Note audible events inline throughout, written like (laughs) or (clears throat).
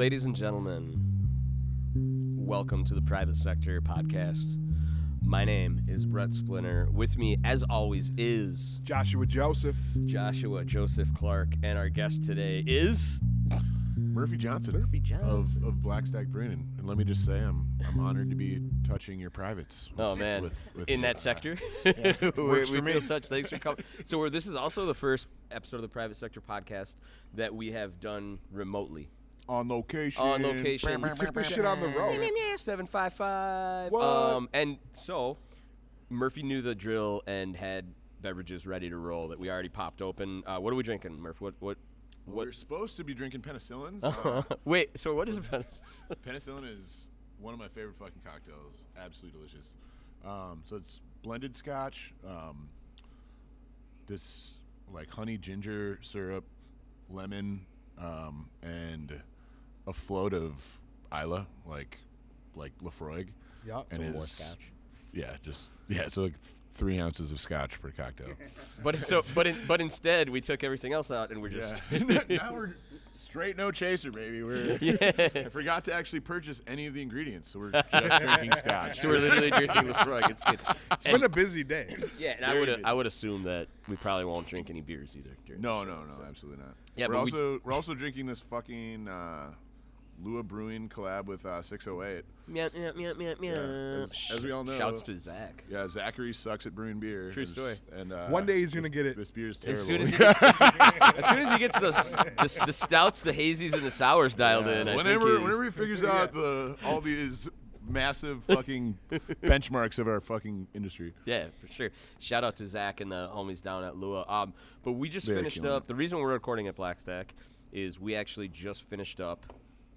Ladies and gentlemen, welcome to the Private Sector Podcast. My name is Brett Splinter. With me, as always, is Joshua Joseph. Joshua Joseph Clark, and our guest today is Murphy Johnson, Murphy Johnson. of, of Blackstack Brewing. And let me just say, I'm I'm honored to be touching your privates. Oh man, with- with, in that uh, sector, (laughs) we, Works we for feel me. touched. Thanks for coming. So we're, this is also the first episode of the Private Sector Podcast that we have done remotely. On location. On location. We took this shit on the road. Seven five five. What? Um, and so Murphy knew the drill and had beverages ready to roll that we already popped open. Uh, what are we drinking, Murph? What what what? We're supposed to be drinking penicillins. Uh, (laughs) Wait, so what is it? (laughs) penicillin is one of my favorite fucking cocktails. Absolutely delicious. Um, so it's blended scotch, um, this like honey ginger syrup, lemon, um, and a float of Islay, like like Laphroaig. Yeah, and Some more is- scotch. Yeah, just yeah. So like th- three ounces of scotch per cocktail. (laughs) But so but in, but instead we took everything else out and we're just (laughs) (laughs) now we're straight no chaser, baby. We're I forgot to actually purchase any of the ingredients, so we're just drinking scotch. so we're literally drinking the frog. It's good. It's And- been a busy day. yeah, and I would busy. I would assume that we probably won't drink any beers either. during no, the no, show, no, so. absolutely not. Yeah, we're but we- also we, are also drinking this fucking uh, Lua Brewing collab with uh, 608. Meow, meow, meow, meow, meow. as- as we all know- Shouts to Zach. Yeah, Zachary sucks at brewing beer. True story. And uh, One day he's gonna get it. This beer is terrible. As soon as he (laughs) gets, as soon as he gets the, s- the s- the stouts, the hazies, and the sours dialed in, I whenever think whenever he figures out the all these massive fucking benchmarks of our fucking industry. Yeah, for sure. Shout out to Zach and the homies down at Lua. Um, but we just They're finished killing up. it. The reason we're recording at Blackstack is we actually just finished up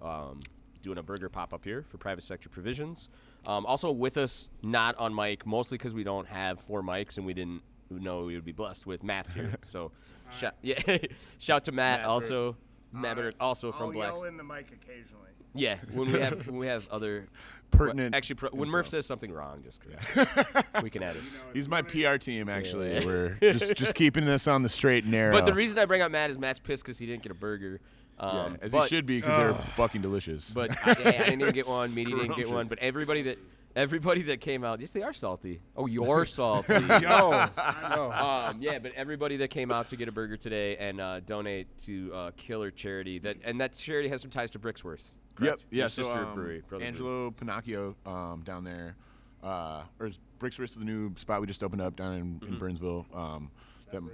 um, doing a burger pop up here for Private Sector Provisions. Um, also with us, not on mic, mostly because we don't have four mics and we didn't know we would be blessed with Matt's here. (laughs) So, shout, yeah, (laughs) shout to Matt, Matt also. Matt Bird, also I'll from Black. yell in the mic occasionally. Yeah, when we have when we have other (laughs) Pertinent Actually, pro, when. Murph says something wrong, just correct. we can add it. He's my PR team, actually. Yeah. We're just just keeping this on the straight and narrow. But the reason I bring up Matt is Matt's pissed because he didn't get a burger. Yeah, Um, as but, he should be, because they're fucking delicious. But (laughs) I, yeah, I didn't even get one. Meaty didn't get one. But everybody that everybody that came out, yes, they are salty. Oh, you're (laughs) salty. Yo, yo. um, yeah, but everybody that came out to get a burger today and uh, donate to uh, Killer Charity that and that charity has some ties to Brixworth. Yep. Yeah. Your so, sister um, brewery, brother brewery. Angelo Pinocchio um, down there, uh, or is Brixworth is the new spot we just opened up down in, Mm-hmm. in Burnsville. Um, that- so,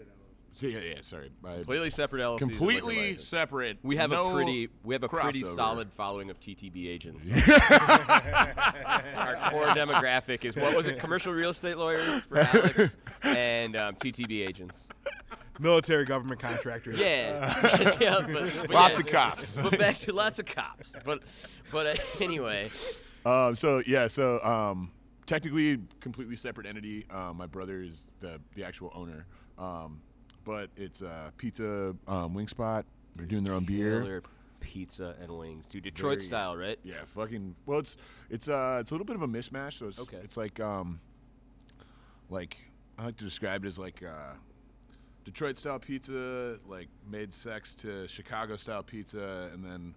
yeah, yeah. Sorry. I- Completely separate LLCs. completely separate. We have no a pretty we have a pretty crossover. solid following of TTB agents. (laughs) Our core demographic is what was it? Commercial real estate lawyers for (laughs) Alex and um, TTB agents. Military government contractors. Yeah, (laughs) yeah but, but Lots yeah. of cops. But back to lots of cops. But but uh, anyway, Um, so yeah, so um, technically completely separate entity. Um, my brother is the the actual owner, um, but it's a pizza um, wing spot. They're doing their own beer. pizza and wings, dude. Detroit Very- style, right? Yeah, fucking. Well, it's it's uh it's a little bit of a mismatch. So it's Okay. it's like um like I like to describe it as like uh Detroit style pizza, like made sex to Chicago style pizza, and then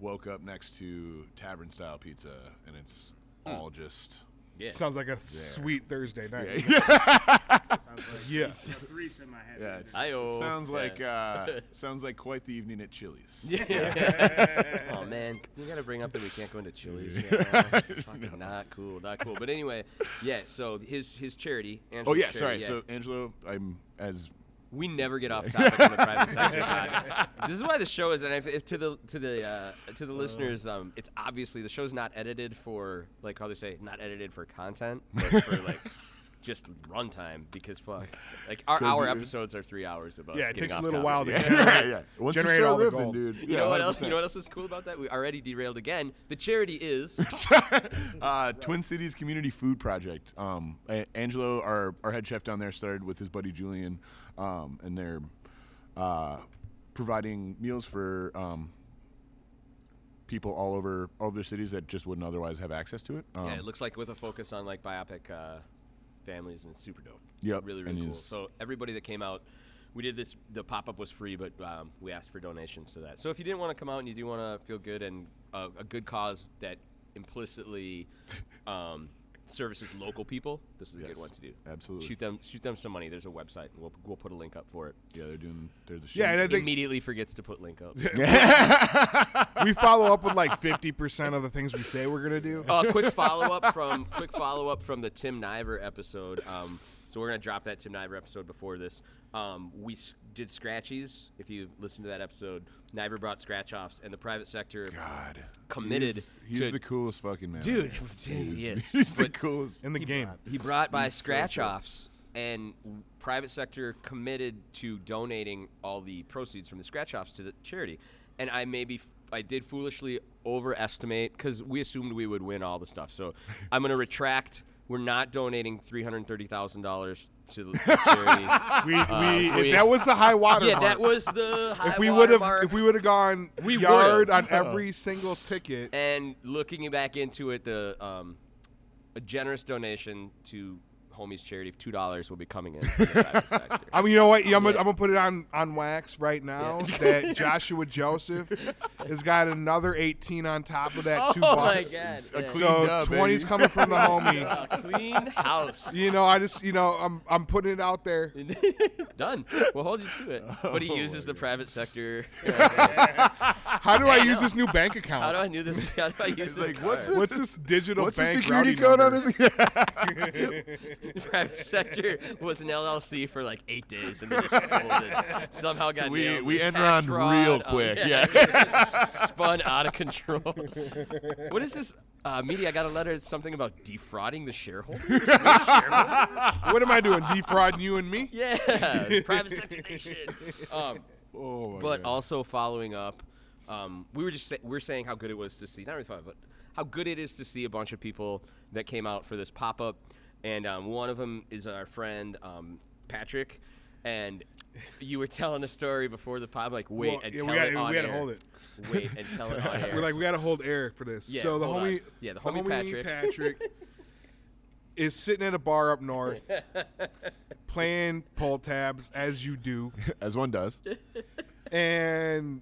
woke up next to tavern style pizza, and it's all just Yeah. Sounds like a sweet Thursday night. (laughs) Sounds like Yeah. a threesome I had. yeah. the It's, other day. Sounds Yeah. like uh (laughs) sounds like quite the evening at Chili's. Yeah. (laughs) oh man, you gotta bring up that we can't go into Chili's. You know? Fucking not cool, not cool. But anyway, yeah. So his his charity. Oh yeah, charity, sorry. yeah. So Angelo, I'm as we never get off (laughs) topic on the private sector. pod. This is why the show is, and if, if to the to the uh, to the listeners, um, it's obviously the show's not edited for like how they say, not edited for content, (laughs) but for like. Just runtime because fuck, like our 'Cause our you- episodes are three hours of us. Yeah, it getting takes a little topic. while to yeah, generate, (laughs) yeah. Once you generate all the riffing, gold. dude. You yeah, know what else? 100%. You know what else is cool about that? We already derailed again. The charity is uh, Twin Cities Community Food Project. Um, Angelo, our, our head chef down there, started with his buddy Julian, um, and they're uh, providing meals for um, people all over all over cities that just wouldn't otherwise have access to it. Um, yeah. It looks like with a focus on like BIPOC uh, families and it's super dope. Yep, Really, really cool. So everybody that came out we did this. The pop up was free, but um, we asked for donations to that. So if you didn't want to come out and you do want to feel good and uh, a good cause that implicitly (laughs) um, services local people, this is a good one to do. absolutely. Shoot them, shoot them some money. There's a website, and we'll we'll put a link up for it. Yeah, they're doing. They're the shit. Yeah, and I think Immediately forgets to put link up. (laughs) we follow up with like fifty percent of the things we say we're gonna do. uh, quick follow up from quick follow up from the Tim Niver episode. Um, so we're gonna drop that Tim Niver episode before this. Um, we s- did scratchies. If you listen to that episode, Niver brought scratch offs, and the private sector God committed He's, he's to the coolest fucking man. Dude, He's, (laughs) he is. (laughs) he's the But- coolest In the he game. brought. he brought by He's so scratch cool. offs, and private sector committed to donating all the proceeds from the scratch offs to the charity. And I maybe f- I did foolishly overestimate because we assumed we would win all the stuff. So I'm going (laughs) to retract. We're not donating three hundred thirty thousand dollars to the (laughs) charity. We, Uh, we, we- that was the high water. yeah, mark. that was the high if we would have if we would have gone We yard would've. on (laughs) every single ticket. And looking back into it, the um, a generous donation to homies charity of two dollars will be coming in. From the (laughs) private sector. I mean, you know what? Yeah, I'm, gonna, I'm gonna put it on on wax right now (laughs) that Joshua Joseph has got another 18 on top of that (laughs) oh two oh my bucks. god! Yeah. So dub, 20's baby. coming from the homie. A clean house. You know, I just you know I'm I'm putting it out there. Done. We'll hold you to it. But he oh uses the private sector. How do I use this new bank account? How do I do this? How do I use this? like, what's card? What's this digital What's the security code number? on this? (laughs) private sector was an LLC for like eight days and then just folded. Somehow got We- nailed we with end tax around fraud, real um, quick, (laughs) spun out of control. what is this uh, media? I got a letter. It's something about defrauding the shareholders. Shareholders? (laughs) What am I doing? Defrauding you and me? yeah, private sector nation. Um, oh my but God. also following up, um, we were just say- we are saying how good it was to see not really follow, but how good it is to see a bunch of people that came out for this pop up, and um, one of them is our friend um, Patrick, and you were telling the story before the pop, like wait Well, and yeah, tell we it gotta- on we gotta air. hold it. Wait and tell it on (laughs) air. We're like we gotta hold air for this. Yeah, so the hold on. homie, Yeah, the homie Patrick. Patrick (laughs) is sitting at a bar up north, (laughs) playing pull tabs as you do, as one does. and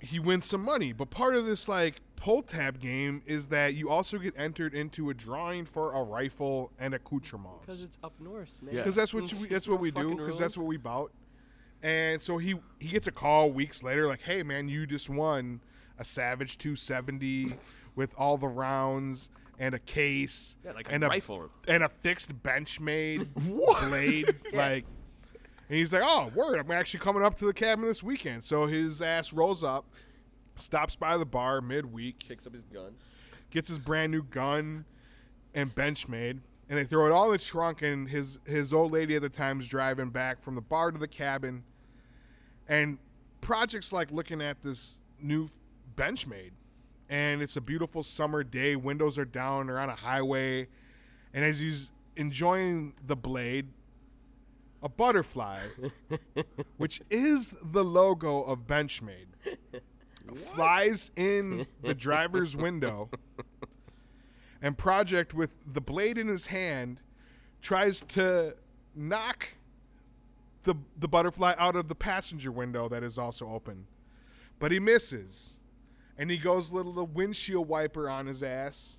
he wins some money. But part of this like pull tab game is that you also get entered into a drawing for a rifle and accoutrements. because it's up north, man. Yeah. because that's what you, that's what we do because that's what we bout. And so he he gets a call weeks later like, "Hey man, you just won a Savage 270 with all the rounds and a case Yeah, like a and rifle. and a fixed Benchmade (laughs) blade (laughs) like and he's like, "Oh, word, I'm actually coming up to the cabin this weekend." So his ass rolls up, stops by the bar midweek, Picks up his gun. gets his brand new gun and Benchmade, and they throw it all in the trunk. And his his old lady at the time is driving back from the bar to the cabin, and projects like looking at this new Benchmade, and it's a beautiful summer day. Windows are down. They're on a highway, and as he's enjoying the blade. A butterfly, (laughs) which is the logo of Benchmade, (laughs) flies in the (laughs) driver's window and Project, with the blade in his hand, tries to knock the the butterfly out of the passenger window that is also open, but he misses, and he goes little the windshield wiper on his ass.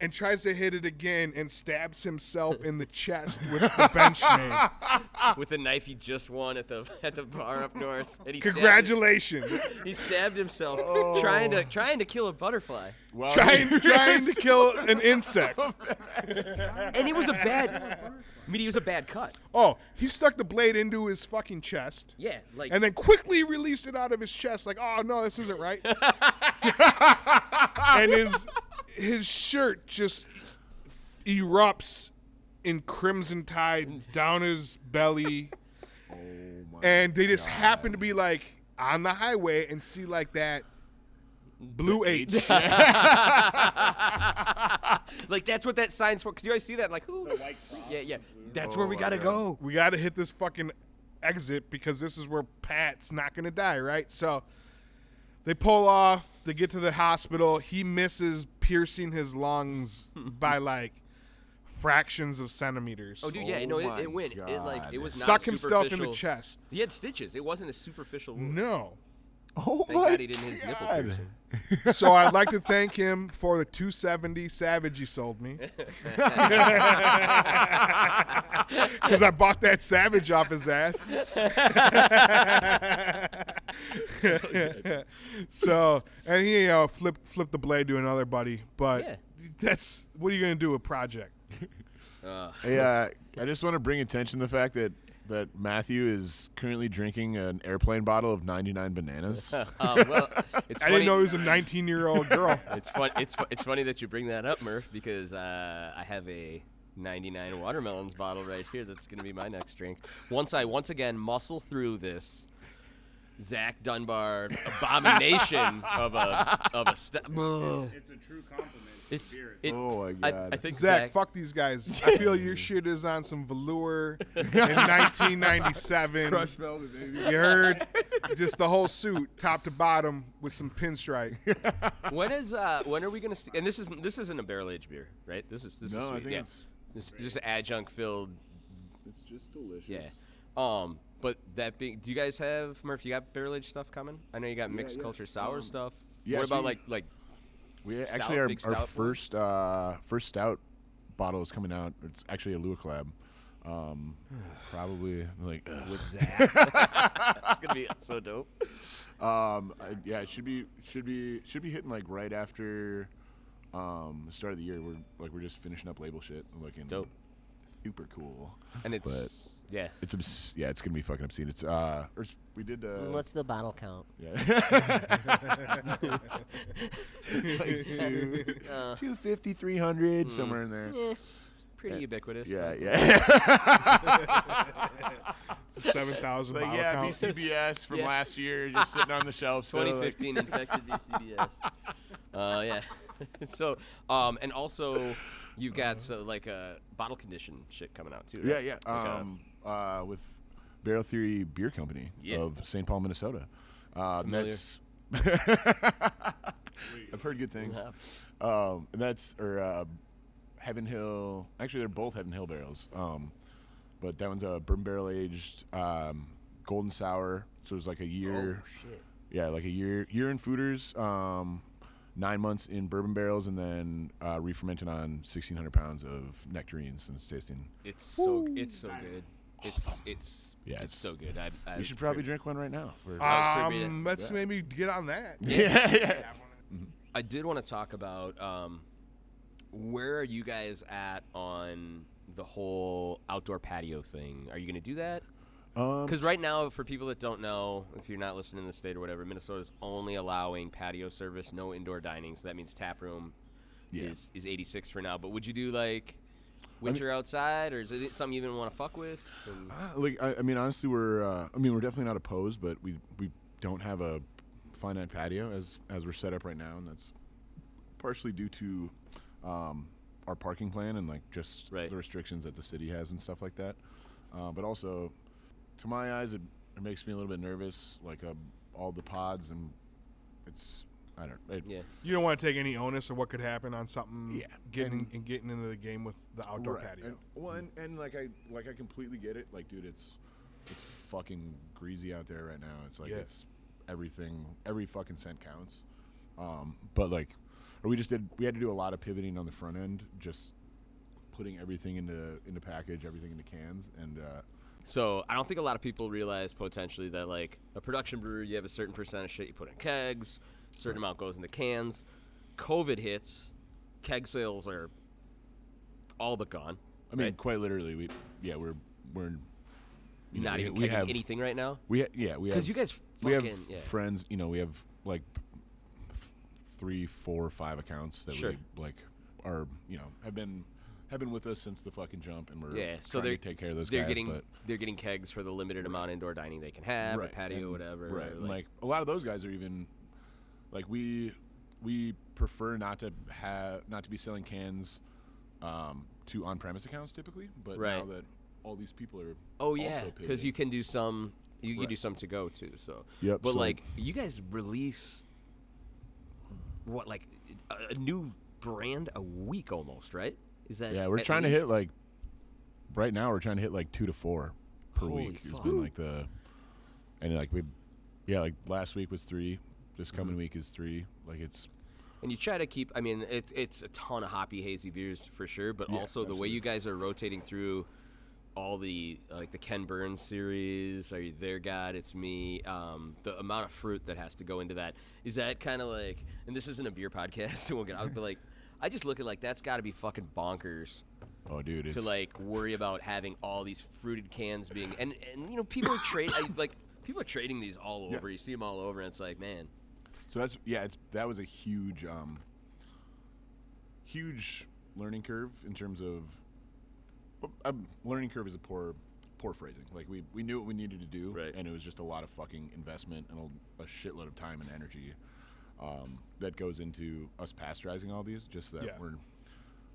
And tries to hit it again and stabs himself in the chest with (laughs) the Benchmade. with the knife he just won at the at the bar up north. And he stabbed- Congratulations! He stabbed himself oh. trying to trying to kill a butterfly. Well, trying trying to kill an insect. (laughs) And it was a bad I mean, it was a bad cut. Oh, he stuck the blade into his fucking chest. Yeah, like and then quickly released it out of his chest, like, "Oh no, this isn't right." (laughs) and his his shirt just erupts in crimson tide down his belly, (laughs) Oh my and they just happen to be like on the highway and see like that blue H. (laughs) like that's what that sign's for. Cause you always see that, like, who? Yeah, yeah. That's where we gotta go. we got to hit this fucking exit because this is where Pat's not going to die, right? So they pull off, they get to the hospital. He misses piercing his lungs (laughs) by like fractions of centimeters. Oh, dude, yeah, Oh no, it, my it oh went. It like it God. was Stuck not himself in the superficial- chest. He had stitches. It wasn't a superficial wound. No. Oh Thank my God he didn't hit his nipple God. piercing. (laughs) So I'd like to thank him for the 270 Savage he sold me. (laughs) Because I bought that Savage off his ass. (laughs) so, and he you know, flipped, flipped the blade to another buddy. But Yeah. that's what are you going to do with Project? Uh, Hey, uh, I just want to bring attention to the fact that that Matthew is currently drinking an airplane bottle of 99 bananas. um, (laughs) well, (laughs) it's I funny. didn't know he was a 19 year old girl. (laughs) It's fun. It's fu- it's funny that you bring that up, Murph, because uh, I have a 99 watermelons bottle right here. That's going to be my next drink. Once I once again muscle through this Zach Dunbar abomination (laughs) of a of a. step. It's a true compliment. it's it, Oh my I, God. I think Zach, Zach. fuck these guys. (laughs) I feel your shit is on some velour in (laughs) 1997. velvet, baby. You heard? Just the whole suit, top to bottom, with some pinstripe. When is uh when are we gonna see? And this is this isn't a barrel aged beer, right? This is this is No, I think yeah. it's This just adjunct filled. it's just delicious. Yeah. Um. But that being, do you guys have Murph? You got barrel aged stuff coming? I know you got mixed yeah. culture sour Um, stuff. yes, what about we- like like We Stout, actually our, our one? first uh, first stout bottle is coming out. It's actually a Lua collab. Um, (sighs) probably like ugh. (sighs) with (laughs) Zach? it's gonna be so dope. um, I, yeah, it should be should be should be hitting like right after um the start of the year. We're like we're just finishing up label shit, looking Dope. super cool. And it's yeah. It's obs- yeah, it's gonna be fucking obscene. It's uh, or s- we did uh, What's the bottle count? yeah, (laughs) like two, Uh, 250, 300, somewhere in there. eh, pretty ubiquitous. Yeah, but- yeah. (laughs) Seven thousand like bottle yeah, count. BCBS from Yeah. last year, just sitting on the shelf. So, like- 2015 (laughs) infected BCBS. Uh, yeah. so, um, and also, you've got so like a bottle condition shit coming out too. yeah, right? yeah. Like a- Um, uh, with Barrel Theory Beer Company Yeah. of St. Paul, Minnesota. Uh, that's (laughs) I've heard good things. Um, and that's or uh, Heaven Hill. Actually, they're both Heaven Hill barrels. Um, but that one's a bourbon barrel aged um, golden sour. So it's like a year. Oh shit. Yeah, like a year year in foeders, um, nine months in bourbon barrels, and then uh, re-fermented on sixteen hundred pounds of nectarines, and it's tasting. It's so it's so good. It's it's Yeah, it's, it's- so good. I, I You should probably drink one right now. For, Um, let's maybe get on that. (laughs) yeah, yeah. I did want to talk about um, where are you guys at on the whole outdoor patio thing? Are you going to do that? Um, Because right now, for people that don't know, if you're not listening in the state or whatever, Minnesota's only allowing patio service, no indoor dining. So that means tap room Yeah. is is 86 for now. But would you do like winter outside, or is it something you even want to fuck with? Uh, like I, I mean, honestly, we're uh, I mean, we're definitely not opposed, but we we don't have a finite patio as as we're set up right now, and that's partially due to um, our parking plan and like just Right. the restrictions that the city has and stuff like that. Uh, but also, to my eyes, it, it makes me a little bit nervous, like uh, all the pods and it's I don't it, yeah. You don't want to take any onus of what could happen on something. Yeah, Getting and- and getting into the game with the outdoor Right. patio. And, well, and, and like I like I completely get it. Like, dude, it's it's fucking greasy out there right now. It's like Yeah. it's everything. Every fucking cent counts. Um, but like, or we just did. We had to do a lot of pivoting on the front end, just putting everything into into package, everything into cans, and uh, So I don't think a lot of people realize potentially that like a production brewery, you have a certain percent of shit you put in kegs, a certain amount goes into cans. COVID hits, keg sales are all but gone. I mean, right? quite literally, we yeah, we're we're you know, not we, even we have anything right now. we ha- yeah we have Because you guys we have yeah. friends. You know, we have like three, four, five accounts that Sure. we like are you know have been have been with us since the fucking jump, and we're Yeah, so trying they're to take care of those they're guys. getting but they're getting kegs for the limited amount of indoor dining they can have, right, patio, and- whatever. Right, and, like a lot of those guys are even like we we prefer not to have not to be selling cans um, to on premise accounts typically, but Right. now that all these people are oh yeah, because you can do some you can Right. do some to go too. So Yep, but so- like you guys release what like a, a new brand a week almost, right? Is that Yeah, we're trying to hit like right now. We're trying to hit like two to four per Holy week. It's been like the and like we, yeah, like last week was three. This coming Mm-hmm. week is three. Like it's And you try to keep. I mean, it's it's a ton of hoppy hazy beers for sure, but Yeah, also the way you guys are rotating through all the like the Ken Burns series. Are you there, God? It's me. Um, the amount of fruit that has to go into that is that kind of like. And this isn't a beer podcast, (laughs) so we'll get out. But like, I just look at like that's got to be fucking bonkers oh dude, it's to like worry about having all these fruited cans being and and you know people are trade like people are trading these all Yeah. over. You see them all over, and it's like, man, So that's yeah, it's that was a huge um huge learning curve in terms of um, learning curve is a poor poor phrasing. Like we we knew what we needed to do Right. and it was just a lot of fucking investment and a, a shitload of time and energy um, that goes into us pasteurizing all these just so that Yeah. we're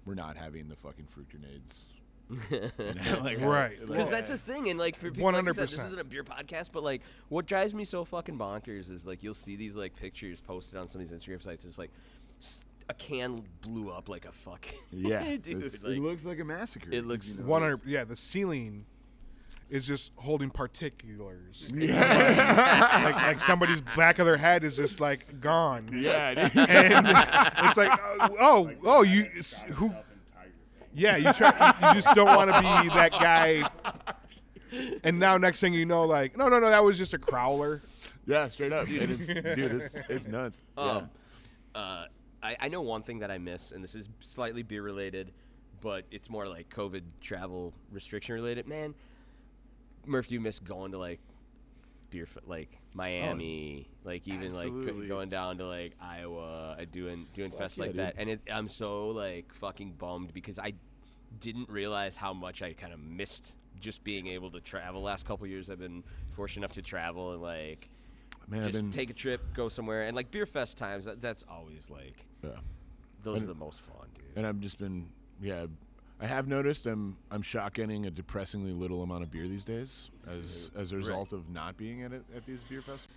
we're not having the fucking fruit grenades. (laughs) you know, like, Right. like- Because that's a thing, and like for people, like you said, this isn't a beer podcast, but like what drives me so fucking bonkers is like you'll see these like pictures posted on some of these Instagram sites. It's like a can blew up like a fuck. (laughs) yeah, dude. like, it looks like a massacre. It looks you know, One hundred. Yeah, the ceiling is just holding particulars. (laughs) Yeah, like, like somebody's back of their head is just like gone. yeah, dude. And it's like, uh, oh, oh, you who? Self and Tiger thing. Yeah, you try. You, you just don't want to be that guy. And now, next thing you know, like, no, no, no, that was just a crowler. Yeah, straight up. And it's, dude, it's, it's nuts. Um, uh, I, I know one thing that I miss, and this is slightly beer related, but it's more like COVID travel restriction related. Man, Murph, do you miss going to like beer, like oh, Miami, like even like absolutely. g- going down to like Iowa, doing doing fests yeah, like dude. that, and it, I'm so like fucking bummed because I didn't realize how much I kind of missed just being able to travel. Last couple years, I've been fortunate enough to travel and like Man, just been take a trip, go somewhere, and like beer fest times. That, that's always like yeah. those And- are the most fun, dude. and I've just been yeah. I have noticed I'm I'm shotgunning a depressingly little amount of beer these days as as a result of not being at it, at these beer festivals.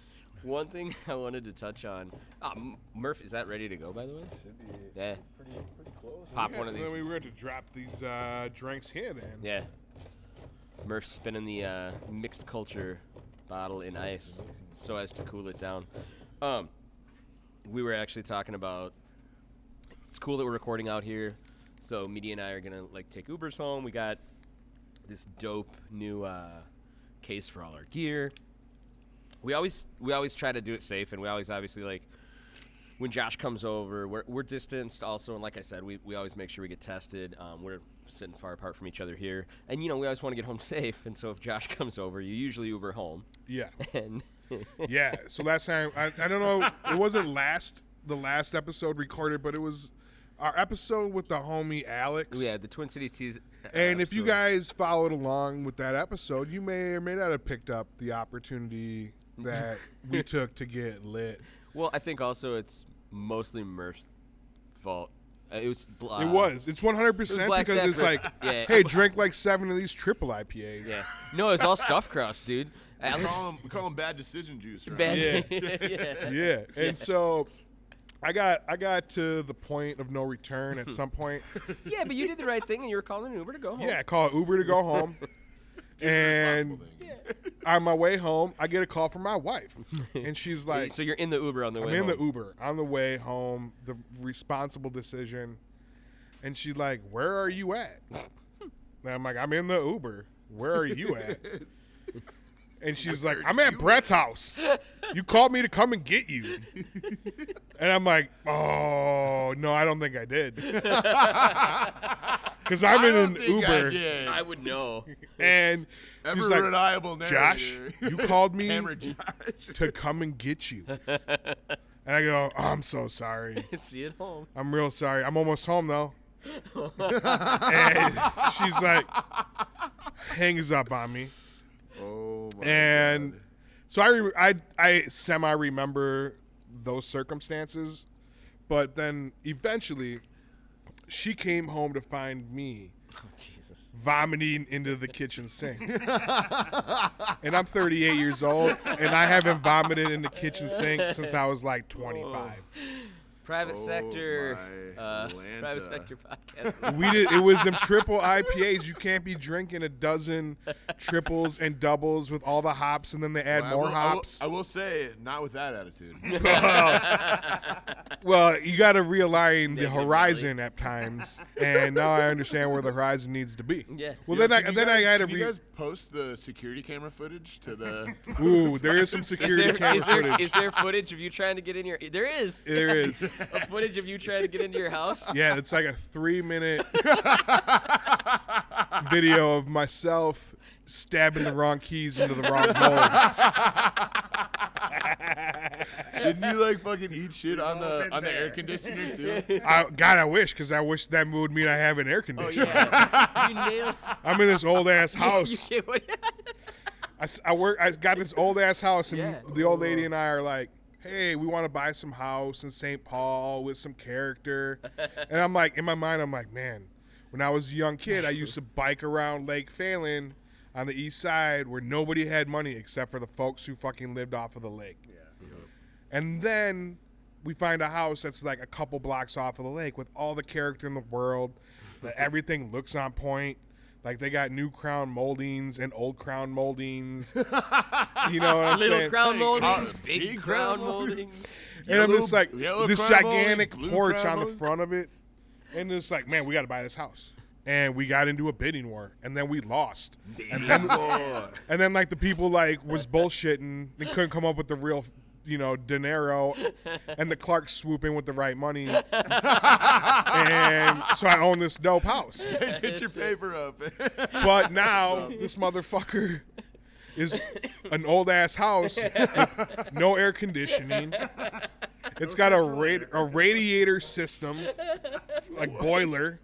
One thing (laughs) I wanted to touch on, um, Murph, is that ready to go? By the way, Should be yeah. pretty pretty close. Pop Yeah, one of these. then we were going to drop these uh, drinks here. Then. Yeah. Murph's spinning the uh, mixed culture bottle in ice so as to cool it down. Um, we were actually talking about. It's cool that we're recording out here. So Media and I are gonna like take Ubers home. We got this dope new uh, case for all our gear. We always we always try to do it safe, and we always obviously like when Josh comes over, we're, we're distanced also, and like I said, we, we always make sure we get tested. Um, we're sitting far apart from each other here, and you know we always want to get home (laughs) safe. And so if Josh (laughs) comes over, you usually Uber home, Yeah. (laughs) and Yeah. So last time, I, I don't know, it wasn't last the last episode recorded, but it was our episode with the homie Alex. yeah, the Twin Cities teas. And if you guys followed along with that episode, you may or may not have picked up the opportunity (laughs) that we took to get lit. well, I think also it's mostly Murph's fault. Uh, it was. bl- It uh, was. It's 100% Black because Stag it's Rip. like, (laughs) Yeah. hey, drink like seven of these triple IPAs. Yeah. No, it's all stuffed crust, dude. We Alex. call them, we call 'em bad decision juice. Right? Bad. Yeah. (laughs) yeah. Yeah. And so I got I got to the point of no return at (laughs) some point. Yeah, but you did the right thing, and you were calling an Uber to go home. Yeah, I call Uber to go home. (laughs) (laughs) and Responsible on my way home, I get a call from my wife. And she's like, so you're in the Uber on the way home. I'm way in home. the Uber on the way home, the responsible decision. And she's like, Where are you at? And I'm like, I'm in the Uber. Where are you at? And she's like, I'm at Brett's house. (laughs) You called me to come and get you. And I'm like, Oh, no, I don't think I did. (laughs) Because I'm I in don't an think I Uber. did. I would know. And Ever she's like, reliable Josh, narrator. you called me Hammer Josh. to come and get you. (laughs) And I go, oh, I'm so sorry. See you at home. I'm real sorry. I'm almost home though. and she's like, hangs up on me. Oh my And God. so I, re- I, I semi remember those circumstances, but then eventually she came home to find me (laughs) oh, Jesus. vomiting into the kitchen sink. and I'm 38 years old, and I haven't vomited in the kitchen sink since I was like 25. Private Oh sector. Uh, (laughs) private sector podcast. (laughs) We did. It was them triple IPAs. You can't be drinking a dozen triples and doubles with all the hops, and then they add I more I will- hops. I will, say, not with that attitude. (laughs) well, you got to realign the Negative horizon at times, and now I understand where the horizon needs to be. Yeah. Well, Yeah, then I can you then I had to can you guys post the security camera footage to the. Ooh, there is some Is security there, camera is, there, footage. is there footage of you trying to get in your? There is. there is. A footage of you trying to get into your house. (laughs) Yeah, it's like a three minute (laughs) video of myself stabbing the wrong keys into the wrong (laughs) holes. Didn't you like fucking eat shit on the on the air conditioner too? I, God, I wish, because I wish that would mean I have an air oh, conditioner. Oh yeah. you nailed. I'm in this old ass house. I, what? I, s- I work. I got this old ass house, and Yeah. the old lady and I are like, "Hey, we want to buy some house in St. Paul with some character." (laughs) and I'm like, in my mind, I'm like, man, when I was a young kid, I used to (laughs) bike around Lake Phalen on the east side where nobody had money except for the folks who fucking lived off of the lake. And then we find a house that's like a couple blocks off of the lake with all the character in the world. That (laughs) everything looks on point. Like they got new crown moldings and old crown moldings. (laughs) you know what I'm Little saying? crown moldings, uh, big, big crown crown moldings. and I'm just like this crown molding, gigantic porch on the front of it. And it's like, man, we got to buy this house. And we got into a bidding war, and then we lost. And then, (laughs) and then like the people like was bullshitting. They couldn't come up with the real, you know, dinero, (laughs) and the Clark swoop in with the right money. and so I own this dope house. (laughs) Get your paper up. But (laughs) now this motherfucker is an old ass house with no air conditioning. It's got a radi- a radiator system, like boiler.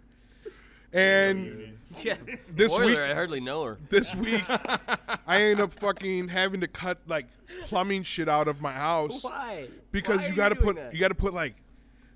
And (laughs) Yeah. This Boiler, week- I hardly know her. this week, (laughs) I end up fucking having to cut like plumbing shit out of my house Why? because Why you got to put that? you got to put like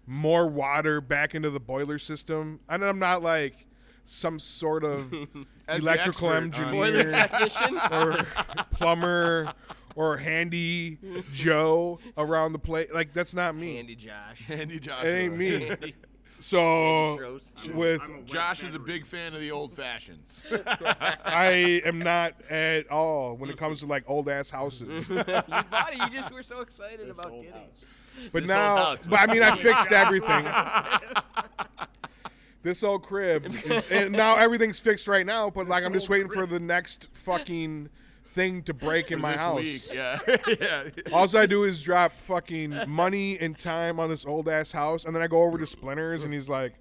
more water back into the boiler system. And I'm not like some sort of (laughs) electrical expert on- boiler engineer technician. or plumber or handy Joe around the place. Like that's not me. Andy Josh. Andy Josh. It ain't me. Andy So with I'm a wet Josh is a big fan of the old fashions. (laughs) I am not at all when it comes to like old ass houses. you bought it. You just were so excited This about getting. house. But This old now, house. but I mean, I (laughs) fixed everything. (laughs) this old crib, is- and now everything's fixed right now. But like, I'm just old waiting for the next fucking thing to break in my this house. week. Yeah. (laughs) yeah. All I do is drop fucking money and time on this old ass house, and then I go over to Splinters, and he's like,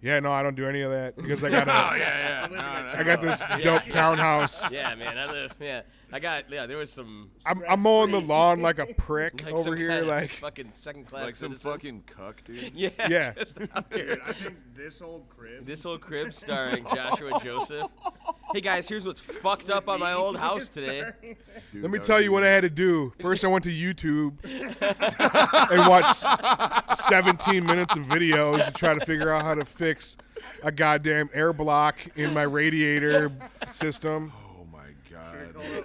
"Yeah, no, I don't do any of that because I got (laughs) Oh yeah, yeah. No, (laughs) no, I got this dope townhouse. Yeah, man. I live. Yeah, I got. Yeah, there was some. I'm, I'm mowing the lawn like a (laughs) prick Like over some here, kind of like fucking second class. like some citizen. fucking cuck, dude. (laughs) Yeah. Yeah. just out (laughs) Dude. I think this old crib. This old crib starring Joshua Joseph. Hey guys, here's what's fucked up on my old house today. Dude, Let me tell you what I had to do. First, I went to YouTube and watched 17 minutes of videos to try to figure out how to fix a goddamn air block in my radiator system. Oh my Call god.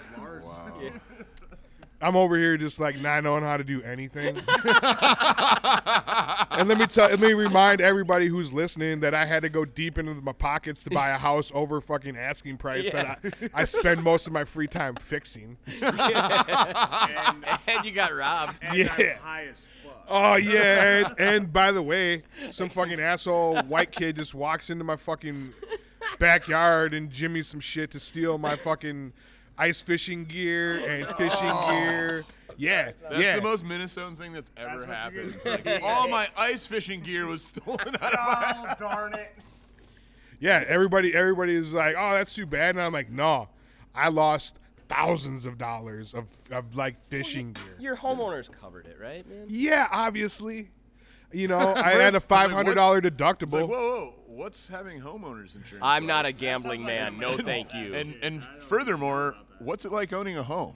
Up Mars. Wow. I'm over here just like not knowing how to do anything. (laughs) and let me tell, let me remind everybody who's listening that I had to go deep into my pockets to buy a house over fucking asking price that I, I spend most of my free time fixing. And, (laughs) And you got robbed. and Yeah. I'm high as fuck. Oh yeah, and, and by the way, some fucking asshole white kid just walks into my fucking backyard and jimmies some shit to steal my fucking ice fishing gear and (laughs) fishing oh. gear. Yeah, That's yeah. the most Minnesotan thing that's ever That's happened. (laughs) you get. All my ice fishing gear was stolen out of my Oh, darn it. (laughs) yeah, everybody everybody is like, "Oh, that's too bad." And I'm like, "No. I lost thousands of dollars of, of like fishing gear." Your homeowners covered it, right, man? Yeah, obviously. You know, I had a $500 what's- deductible. Like, whoa, whoa, what's having homeowners insurance? I'm like? not a gambling like man. No, thank you. And and furthermore, what's it like owning a home?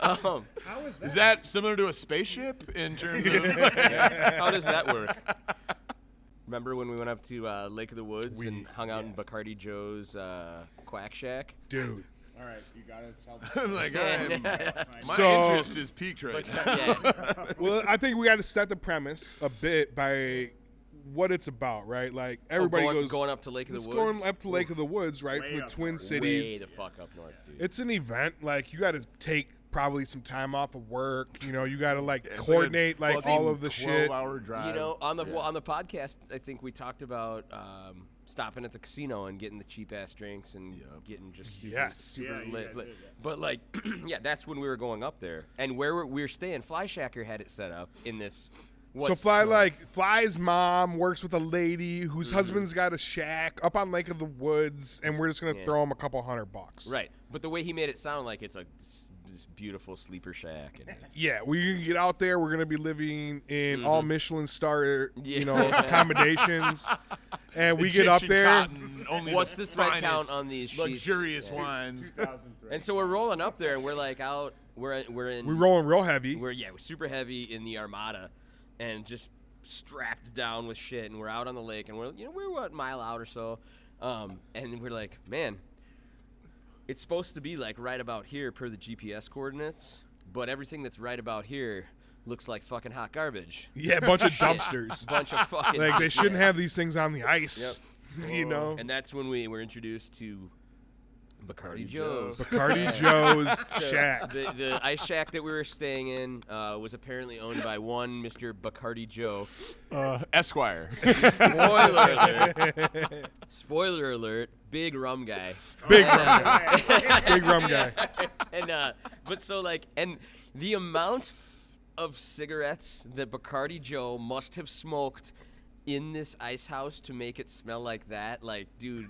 Um, (laughs) How is that? Is that similar to a spaceship in terms of? how does that work? Remember when we went up to uh, Lake of the Woods and hung out in Bacardi Joe's uh, Quack Shack? Dude. All right, you gotta tell (laughs) I'm like, I'm, my So- interest is peaked right now. yeah. (laughs) Well, I think we got to set the premise a bit by what it's about, right? Like everybody Oh, going, goes going up to Lake of the Woods. going up to Lake of the Woods, right? Way From the up Twin north. Cities. Way the fuck up north, dude. it's an event. Like you got to take probably some time off of work. You know, you got to like It's coordinate like, fucking all of the shit. 12-hour drive. You know, on the Yeah. well, on the podcast, I think we talked about um, stopping at the casino and getting the cheap ass drinks and Yep. getting just super, Yes. super Yeah, lit. guys lit. But like, (clears throat) yeah, that's when we were going up there, and where we we were staying. Fly Shacker had it set up in this. So what's- Fly like Fly's mom works with a lady whose husband's got a shack up on Lake of the Woods, and we're just gonna Yeah. throw him a couple hundred bucks. right, but the way he made it sound like it's a this beautiful sleeper shack. And it's- (laughs) Yeah, we can get out there. We're gonna be living in all Michelin star, you Mm-hmm. Know, accommodations, (laughs) and we get up there. cotton, only What's the thread count on these sheets? luxurious Yeah. wines? (laughs) and so we're rolling up there, and we're like out. We're we're in. We're rolling real heavy. We're yeah, we're super heavy in the Armada, and just strapped down with shit. And we're out on the lake, and we're you know we're what mile out or so, um, and we're like, man, it's supposed to be like right about here per the GPS coordinates, but everything that's right about here looks like fucking hot garbage. yeah, a bunch of (laughs) dumpsters. Bunch of fucking like they shouldn't have these things on the ice. (laughs) you know, And that's when we were introduced to Bacardi Joe. Joe's. Bacardi (laughs) Joe's shack. The, the ice shack that we were staying in uh, was apparently owned by one Mr. Bacardi Joe. Uh, Esquire. (laughs) Spoiler alert. (laughs) Spoiler alert. Big rum guy. Big And, rum uh, Big rum guy. and uh, but so like, and the amount of cigarettes that Bacardi Joe must have smoked in this ice house to make it smell like that, like, dude.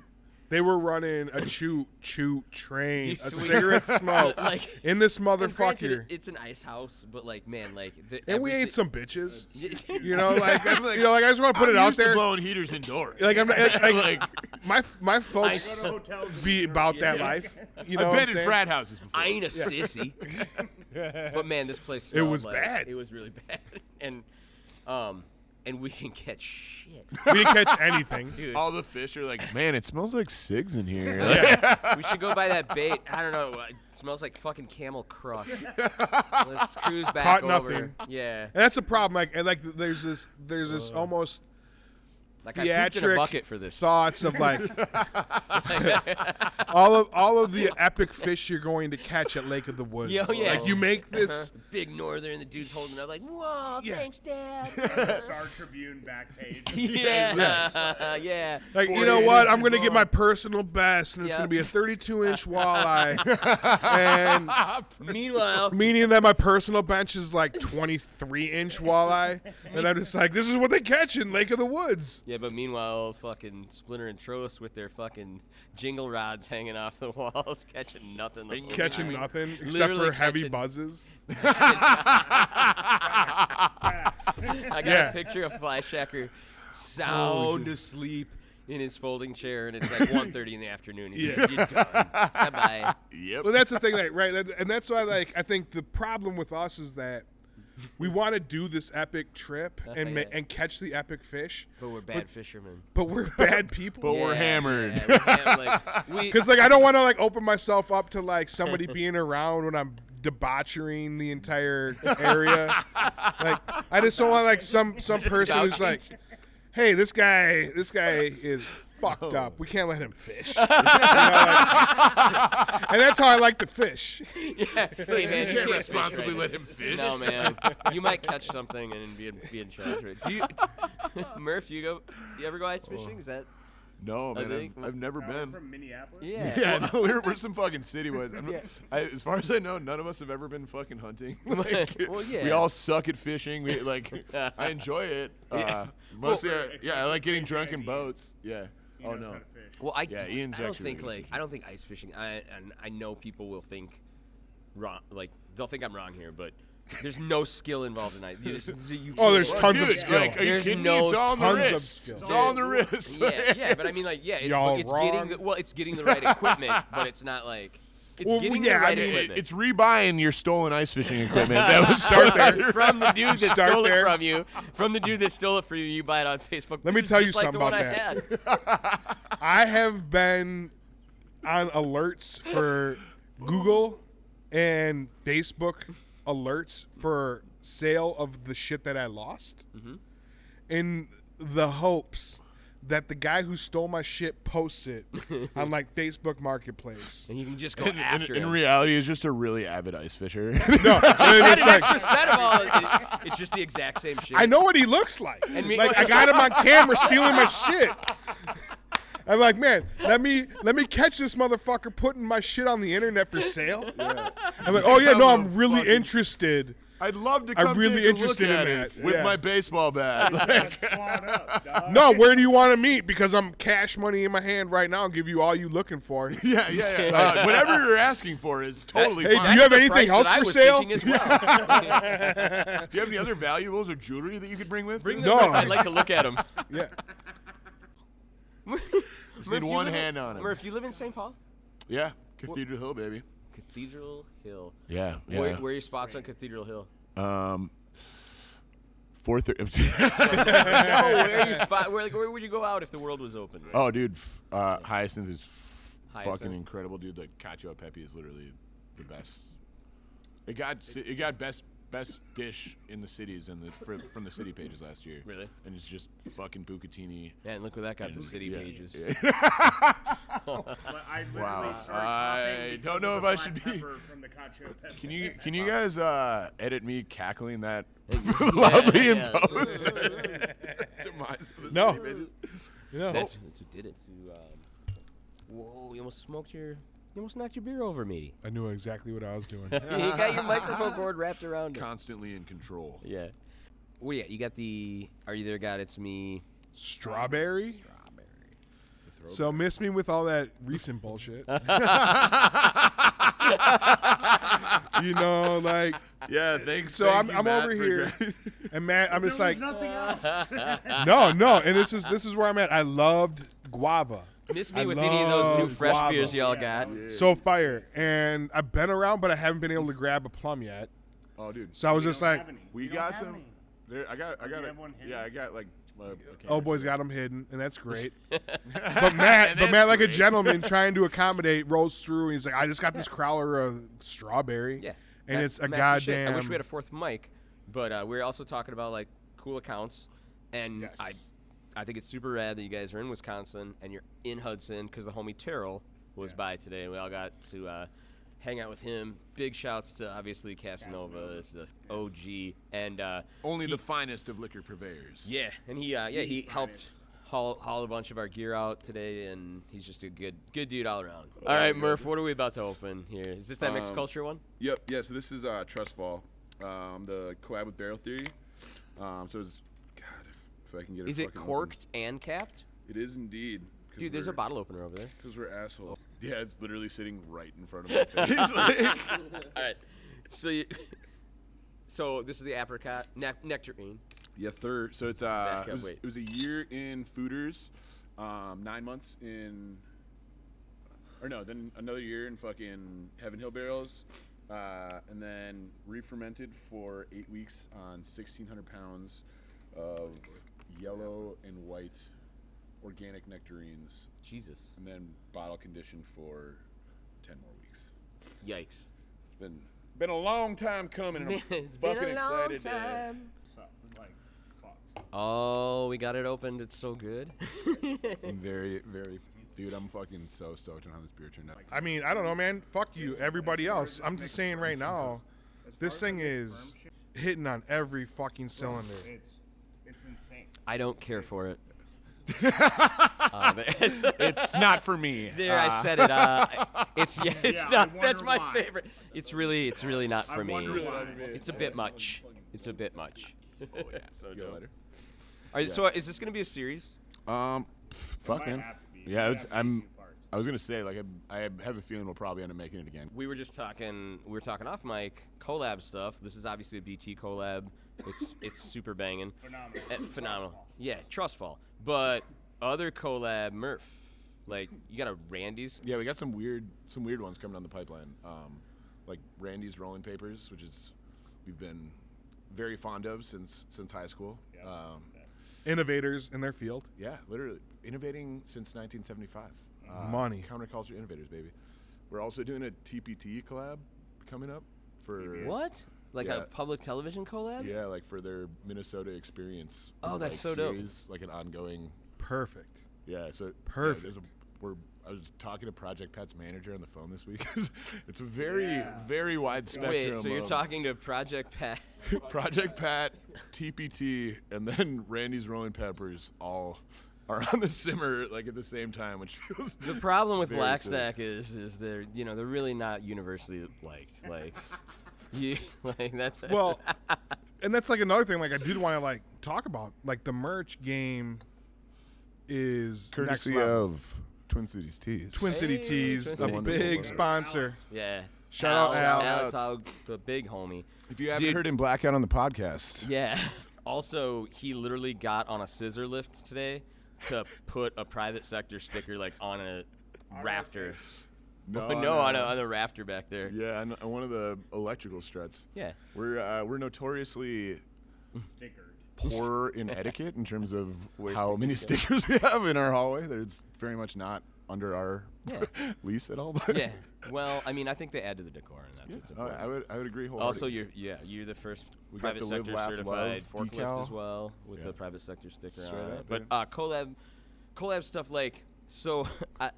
They were running a chew chew train, a cigarette (laughs) smoke (laughs) Like- in this and granted, motherfucker. it's an ice house, but like, man, like, the, And we ate some bitches. (laughs) You know, like that's you know, like I just want to put I'm it out used to there. blowing heaters indoors. Like I'm not, like, like, Like- my my folks Go be and- about that Yeah. life. You I've know, what been I'm in saying? frat houses before. I ain't a sissy. but man, this place It was like- bad. It was really bad, and um, and we can catch shit, (laughs) We didn't catch anything. dude. All the fish are like, man, it smells like cigs in here. (laughs) Yeah. (laughs) we should go buy that bait. I don't know. It smells like fucking Camel Crush. Let's cruise back Caught over. nothing. Yeah, And that's a problem. Like, and like, there's this, there's this almost like I pooped in a bucket for this. thoughts of like (laughs) all of all of the epic fish you're going to catch at Lake of the Woods. Yeah, oh, yeah. Like you make uh-huh. this. Big Northern, the dude's holding up like, whoa, Yeah. thanks, Dad. (laughs) Star Tribune back page. (laughs) yeah, yeah. Like you 48 know what? I'm inches gonna get long. my personal best, and it's Yeah. gonna be a 32 inch walleye, and Meanwhile, meaning that my personal bench is like 23 inch walleye, and I'm just like, this is what they catch in Lake of the Woods. Yeah, but meanwhile, fucking Splinter and Trost with their fucking jingle rods hanging off the (laughs) walls, catching nothing. The catching time. nothing except Literally for heavy catching- buzzes. (laughs) I got Yeah. a picture of Fly Shacker sound asleep in his folding chair, and it's like (laughs) 1.30 in the afternoon. He's Yeah. like, You're done. Bye-bye. Yep. Well, that's the thing, like, right? that- And that's why, like, I think the problem with us is that we want to do this epic trip and ma- and catch the epic fish, But we're bad fishermen. but we're bad (laughs) people. But we're Yeah, hammered. yeah, like, (laughs) we, Because like I don't want to like open myself up to like somebody (laughs) being around when I'm debauchering the entire area. like I just don't want like some some person who's like, hey, this guy this guy is fucked up. We can't let him fish. (laughs) You know, like- and that's how I like to fish. yeah. Hey, man, You you can't can't responsibly right let him fish. No, man. You might catch something and be in, be in charge of it. Do you, (laughs) Murph? You go? You ever go ice fishing? Is that? No, man, think- I've, I've never Uh, been. from Minneapolis. Yeah. Yeah, no, we're, we're (laughs) some fucking city boys. I'm Yeah. I, as far as I know, none of us have ever been fucking hunting. like, Well, We all suck at fishing. We like. I enjoy it. Uh, Yeah. Mostly, Well, I, yeah, I like getting drunk in boats. Yeah. He oh no. how to fish. Well, I, Yeah, Ian's I don't actually think really like good I don't think ice fishing. I and I know people will think wrong. Like they'll think I'm wrong here, but there's no skill involved in ice. You just- you Oh, there's can't- tons of Dude, skill. Like, are you There's kidding no me? It's all on the tons of wrist. skill. It's all on the wrist. Yeah, yeah, but I mean, like, yeah, it's, Y'all it's getting wrong. the, well, it's getting the right equipment, but it's not like it's Well, getting yeah, the I mean, It- equipment. it's rebuying your stolen ice fishing equipment. (laughs) That was start there. from the dude that (laughs) Start stole there. it from you. From the dude that stole it from you, you buy it on Facebook. Let me This is tell you just like something about that. had. (laughs) I have been on alerts for Google and Facebook alerts for sale of the shit that I lost mm-hmm. in the hopes that the guy who stole my shit posts it on (laughs) like Facebook Marketplace. And you can just go In, in, after in him. reality, it's just a really avid ice fisher. No, (laughs) and Add it's an like, extra set of all. It, it's just the exact same shit. I know what he looks like. And me- like I got him on camera stealing my shit. (laughs) I'm like, man, let me let me catch this motherfucker putting my shit on the internet for sale. I'm like, oh yeah, no, I'm really Fucking- interested. I'd love to I'm come really take a interested look in that, with yeah. my baseball bat. Like, (laughs) up. No, where do you want to meet? Because I'm cash money in my hand right now. I'll give you all you looking for. (laughs) yeah, yeah, yeah. Uh, whatever you're asking for is totally Hey, do you have anything else for sale? well. (laughs) Do you have any other valuables or jewelry that you could bring with? Bring us? them No. I'd like to look at them. Yeah. Just need one hand on 'em. Murph, you live in St. Paul? Yeah, Cathedral Hill, baby. Cathedral Hill. Yeah, yeah. Where, where are your spots on Cathedral Hill? Um, four thirty. (laughs) (laughs) no, where are your spot? Where, like, where would you go out if the world was open? right? oh, dude, uh, Hyacinth is Hyacinth. fucking incredible, dude. Like cacio pepe is literally the best. It got it got best best dish in the cities and the for, from the city pages last year. Really? And it's just fucking bucatini. Man, look what that got the city Yeah. pages. But (laughs) I literally Wow. I don't know if I should be- From the cacio. (laughs) Can you can you guys uh, edit me cackling that Yeah, (laughs) loudly in yeah. post? Demise of the No. city pages. Yeah. That's, that's who did it to. Um, whoa! You almost smoked your. You almost knocked your beer over, matey. I knew exactly what I was doing. (laughs) you got your microphone cord wrapped around it. Constantly in control. Yeah. Well, yeah. You got the. Are you there? God, it's me. Strawberry. Strawberry. So miss me with all that recent bullshit. (laughs) (laughs) you know, like Yeah, thanks. so. thank I'm, you, I'm Matt, over for here, gra- and Matt, I'm just like, nothing else. no, no, and this is this is where I'm at. I loved guava, Miss me I with any of those new love fresh guava. beers y'all Yeah, got. that so fire, and I've been around, but I haven't been able to grab a plum yet. Oh, dude. So I was just like, have we don't got have some. any. There, I got. I you got. have A, one yeah. I got like. Uh, a can oh or boys two. got them hidden, and that's great. (laughs) but Matt, (laughs) but Matt, like a gentleman (laughs) trying to accommodate, rolls through. And he's like, I just got this crowler of strawberry. Yeah. and That's- it's a that's the shit. goddamn. I wish we had a fourth mic, but uh, we're also talking about like cool accounts, and Yes. I, I think it's super rad that you guys are in Wisconsin and you're in Hudson because the homie Terrell was by today, and we all got to uh, hang out with him. Big shouts to obviously Casanova, Casanova. is the OG, and uh, Only he- the finest of liquor purveyors. yeah, and he uh, yeah he The helped haul, haul a bunch of our gear out today, and he's just a good good dude all around. All right, Murph, what are we about to open here? Is this that mixed Um, culture one? Yep. Yeah. So this is uh, Trust Fall, um, the collab with Barrel Theory. Um, so it's God, if, I can get it. Is it fucking open. corked and capped? It is indeed. Dude, there's a bottle opener over there. Because we're assholes. (laughs) Yeah, it's literally sitting right in front of my face. like, (laughs) (laughs) All right. So you, so this is the apricot ne- nectarine. Yeah, third. So it's uh, it was, wait. it was a year in foeders, um, nine months in, or no, then another year in fucking Heaven Hill barrels, uh, and then re-fermented for eight weeks on 1,600 pounds of yellow and white organic nectarines, Jesus. and then bottle conditioned for 10 more weeks. Yikes. It's been been a long time coming, and I'm (laughs) it's been fucking a long excited. to- time. So, like, fucks. Oh, we got it opened. It's so good. (laughs) I'm very, very. Dude, I'm fucking so stoked on how this beer turned out. I mean, I don't know, man. Fuck you, everybody else. I'm just saying right now, this thing is hitting on every fucking cylinder. It's it's insane. I don't care for it. (laughs) uh, there's- (laughs) it's not for me. (laughs) there, I said it. Uh, it's yeah, it's Yeah, I not. That's wonder my why. favorite. It's really, it's really not for me. wonder why. It's a bit much. It's a bit much. Oh yeah. so Go dope. All right, so is this gonna be a series? Um, pff, fuck might man. have to be. Yeah, Might it's, have to be I'm. two parts. I was gonna say like I, I have a feeling we'll probably end up making it again. We were just talking. We were talking off mic collab stuff. This is obviously a BT collab. It's it's super banging. Phenomenal. Eh, phenomenal. Yeah, trust fall. But other collab Murph, like you got a Randy's. Yeah, we got some weird, some weird ones coming down the pipeline. Um, like Randy's rolling papers, which is we've been very fond of since since high school. Yeah. Um, Innovators in their field. yeah, literally innovating since 1975. Uh, Money. counterculture innovators, baby. we're also doing a TPT collab coming up for What? Like Yeah. a public television collab? Yeah, like for their Minnesota experience. Oh, that's like, so dope. series, Like an ongoing. Perfect. Yeah, so Perfect. there's a, we're. I was talking to Project Pat's manager on the phone this week. (laughs) it's a very, Yeah. very wide spectrum. Wait, so you're of talking to Project Pat? (laughs) Project Pat, TPT, and then Randy's Rolling Papers all are on the simmer like at the same time, which (laughs) feels The problem with very Black. Stack is, is they're, you know, they're really not universally liked. Like, you, (laughs) like that's (laughs) Well, and that's like another thing. Like I did want to like talk about. Like the merch game is next courtesy level. of Twin Cities Tees. Twin City Hey, Tees, Twin a City big Tees. sponsor. yeah. Shout out Al. Alex, Al, the big homie. if you haven't Dude. heard him blackout on the podcast, Yeah. (laughs) Also, he literally got on a scissor lift today to put a private sector sticker like on a rafter. (laughs) no, no, on, a, on the rafter back there. yeah, on, on one of the electrical struts. Yeah. We're uh, we're notoriously Stickered. poor (laughs) in etiquette in terms of Where's how many sticker? stickers we have in our hallway. There's very much not under our Yeah. (laughs) lease at all. But Yeah. Well, I mean, I think they add to the decor, and that's Yeah, what's I- important. I would I would agree wholeheartedly. Also, you're yeah, you're the first We got private the Live, sector certified Love forklift decal. as well with Yeah. the private sector sticker Straight on it. up, But uh, collab, collab stuff like so. I,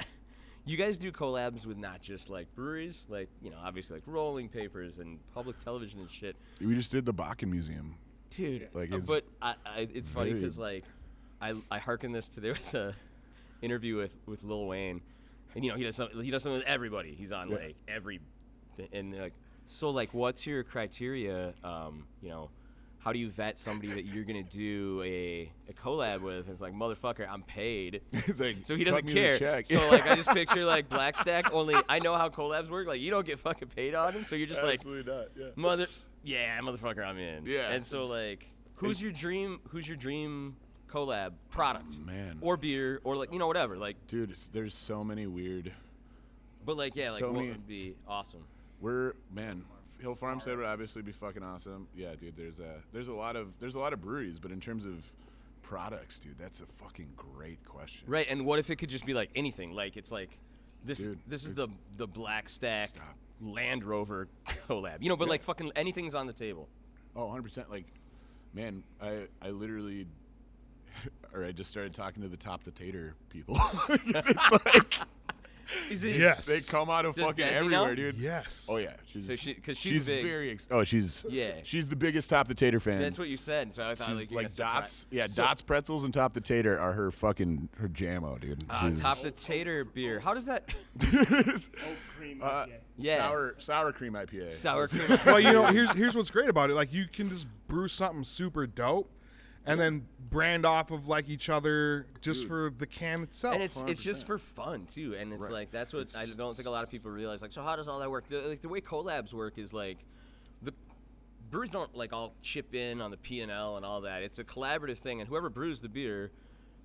you guys do collabs with not just like breweries, like you know, obviously like rolling papers and public television and shit, we just did the Bakken Museum. dude. Like, uh, it's but I, I, it's funny because like, I I hearken this to there was a (laughs) interview with with Lil Wayne, and you know he does something he does something with everybody. He's on Yeah. like every, and like so like what's your criteria? Um, you know, how do you vet somebody that you're gonna do a, a collab with? And it's like motherfucker, I'm paid. (laughs) It's like, So he doesn't care. So like I just (laughs) picture like Black Stack. Only I know how collabs work. Like you don't get fucking paid on them, so you're just like not. Yeah. mother. Yeah, motherfucker, I'm in. Yeah, And so like, who's your dream? Who's your dream collab product? Oh, man. Or beer, or like you know whatever. Like, Dude, there's so many weird. but like yeah, like So what many- would be awesome? We're man. Hill Farmstead would obviously be fucking awesome. Yeah, dude. There's a there's a lot of there's a lot of breweries, but in terms of products, dude, that's a fucking great question. Right. And what if it could just be like anything? Like it's like this. Dude, this is it's- the the Black Stack Stop. Land Rover (laughs) collab. You know, but Yeah. like fucking anything's on the table. Oh, 100 percent. Like, man, I I literally. (laughs) Or I just started talking to the top the tater people. (laughs) it's like Is it? Yes. they come out of Does fucking Desi everywhere, know? dude. Yes. Oh yeah, she's So she- 'cause she's big. very. Ex- oh, she's Yeah. She's the biggest top the tater fan. That's what you said. So I thought She's like you're like gonna surprise- dots. Yeah, So- dots pretzels and top the tater are her fucking her jammo, dude. Uh, She's- top the tater beer. How does that? (laughs) Oat cream. Uh, IPA. Yeah. sour sour cream IPA. Sour (laughs) cream. well, you know, here's here's what's great about it. Like you can just brew something super dope, and then brand off of like each other just for the can itself. and it's it's just for fun too and it's Right. like that's what i don't think a lot of people realize like so how does all that work? The, like the way collabs work is like the breweries don't like all chip in on the p&l and all that. It's a collaborative thing and whoever brews the beer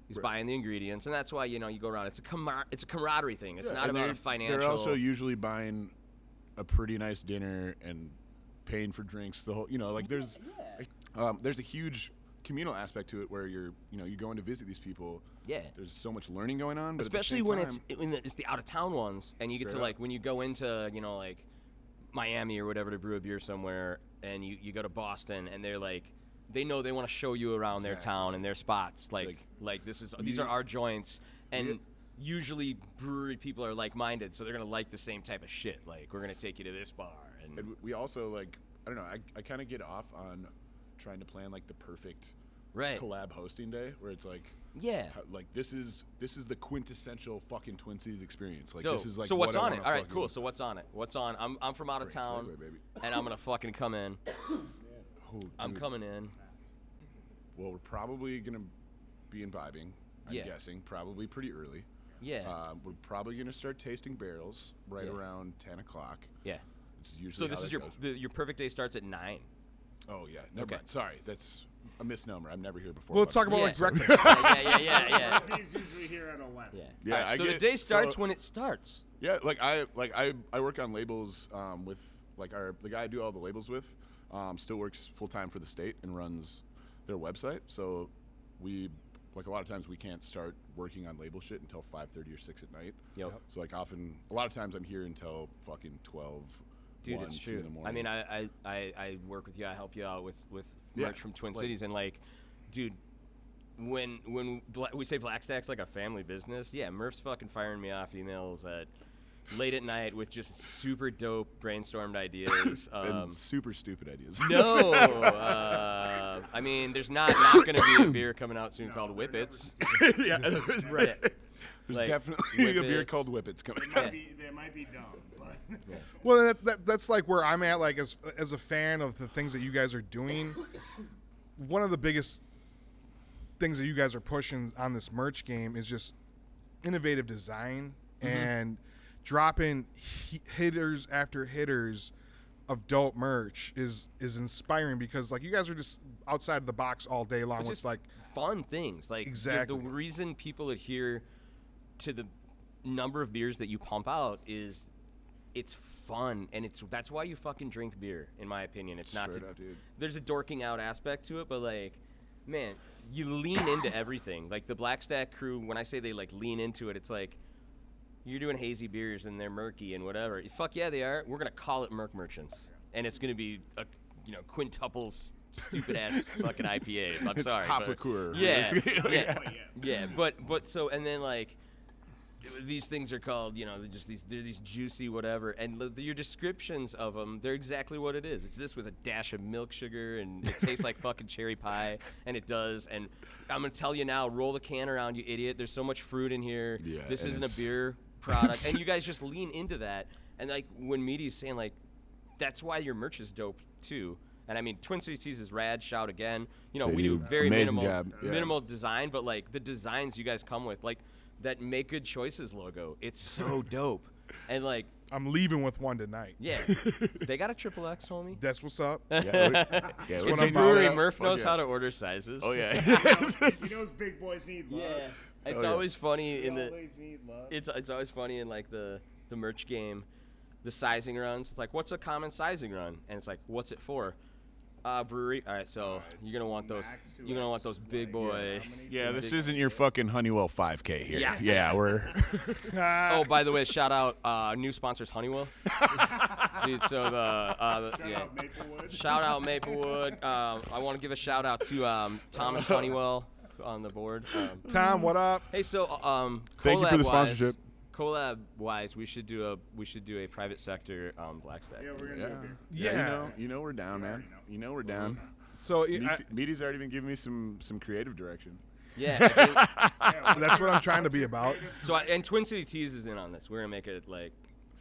is buying the ingredients and that's why you know you go around. It's a camar- it's a camaraderie thing. It's Yeah, not and about they're, financial They're also usually buying a pretty nice dinner and paying for drinks. The whole, you know, like there's um, there's a huge communal aspect to it where you're, you know, you go in to visit these people. yeah There's so much learning going on, especially when time- it's when it's the out of town ones and you get to like up. when you go into you know like Miami or whatever to brew a beer somewhere and you, you go to Boston and they're like they know they want to show you around their town and their spots like like, Like, this is these are our joints and we- usually brewery people are like minded so they're gonna like the same type of shit like we're gonna take you to this bar and, And we also like I don't know. I, I kind of get off on trying to plan like the perfect right collab hosting day where it's like yeah how, like this is this is the quintessential fucking Twin Cities experience. Like Dope. this is like so what's what on it all right cool so what's on it what's on I'm, I'm from out of town segue, (coughs) and I'm gonna fucking come in (coughs) Oh, I'm coming in Well, we're probably gonna be imbibing. I'm Yeah. guessing probably pretty early. yeah Uh, we're probably gonna start tasting barrels right Yeah. around ten o'clock. yeah It's usually So this is your the, your perfect day starts at nine. Oh yeah, never Okay. mind. Sorry, that's a misnomer. I'm never here before. well, let's talk about Yeah. like breakfast. (laughs) yeah, yeah, yeah, yeah, yeah. (laughs) He's usually here at 11. yeah. Yeah, Alright, I so the day starts so- when it starts. Yeah, like I like I I work on labels um, with like our the guy I do all the labels with um, still works full time for the state and runs their website. So we like a lot of times we can't start working on label shit until 5:30 or 6 at night. Yep. So like often, a lot of times I'm here until fucking 12. Dude, 1, it's 2 true. In the I mean, I, I, I, I work with you. I help you out with with Yeah, merch from Twin like- Cities, and like, dude, when when Bla- we say Black Stack's like a family business, yeah, Murph's fucking firing me off emails at late at night with just super dope brainstormed ideas. (coughs) and Um, super stupid ideas. no, (laughs) uh, I mean, there's not not gonna be a (coughs) beer coming out soon called Whippets. (laughs) yeah, (laughs) there's, Right. there's Like, definitely a beer Whippets. called Whippets coming. They out. might be, they might be dumb, but Well, that, that, that's like where I'm at. Like as as a fan of the things that you guys are doing, one of the biggest things that you guys are pushing on this merch game is just innovative design mm-hmm. and dropping hi- hitters after hitters of dope merch is is inspiring because like you guys are just outside of the box all day long It's with like fun things. Like the- Exactly. the, reason people adhere to the number of beers that you pump out is it's fun and it's that's why you fucking drink beer in my opinion. It's not Straight to up, dude. there's a dorking out aspect to it, but like man, you lean into (coughs) everything. Like the Black Stack crew, when I say they like lean into it, it's like you're doing hazy beers and they're murky and whatever. Fuck yeah, they are. We're gonna call it Merc Merchants, and it's gonna be a you know quintuple stupid ass (laughs) fucking IPA. I'm It's sorry, but- liqueur, Yeah, (laughs) yeah, yeah. yeah. But but so and then like these things are called you know they're just these they're these juicy whatever and l- your descriptions of them they're exactly what it is it's this with a dash of milk sugar and it tastes like (laughs) fucking cherry pie and it does and i'm gonna tell you now roll the can around you idiot there's so much fruit in here Yeah, this isn't a beer (laughs) product and you guys just lean into that and like when meaty's saying like that's why your merch is dope too and I mean, Twin Cities Tees is rad. Shout again. You know, They we do do very minimal, yeah. minimal design, but like the designs you guys come with, like that Make Good Choices logo, it's so (laughs) dope. And like, I'm leaving with one tonight. yeah, (laughs) they got a triple X, homie. That's what's up. Yeah, we- yeah, (laughs) It's we're a changing brewery. that. Murph Fuck knows yeah. how to order sizes. Oh yeah. he knows big boys need love. yeah. It's Oh, yeah. always funny We in the. always need love. It's it's always funny in like the the merch game, the sizing runs. It's like, what's a common sizing run? And it's like, what's it for? Uh, brewery. All right, so you're gonna want those. Max You're gonna want those big boy. how Yeah, this Big- isn't your fucking Honeywell 5K here. Yeah. yeah, we're (laughs) (laughs) Oh, by the way, shout out uh, new sponsors Honeywell. (laughs) Dude, so the, uh, the Shout yeah. out Maplewood. Shout out Maplewood. Um, I want to give a shout out to um, Thomas Honeywell on the board. Um, Tom, what up? hey, so um, Thank you for the collab-wise- sponsorship. Collab wise, we should do a we should do a private sector um, black stack. Yeah, we're gonna yeah. do a beer. yeah. Yeah. You know, you know we're down, man. You know we're down. So I, Meaty's already been giving me some some creative direction. Yeah. I think- Yeah, that's what I'm trying to be about. so I, and Twin City Tees is in on this. We're gonna make it like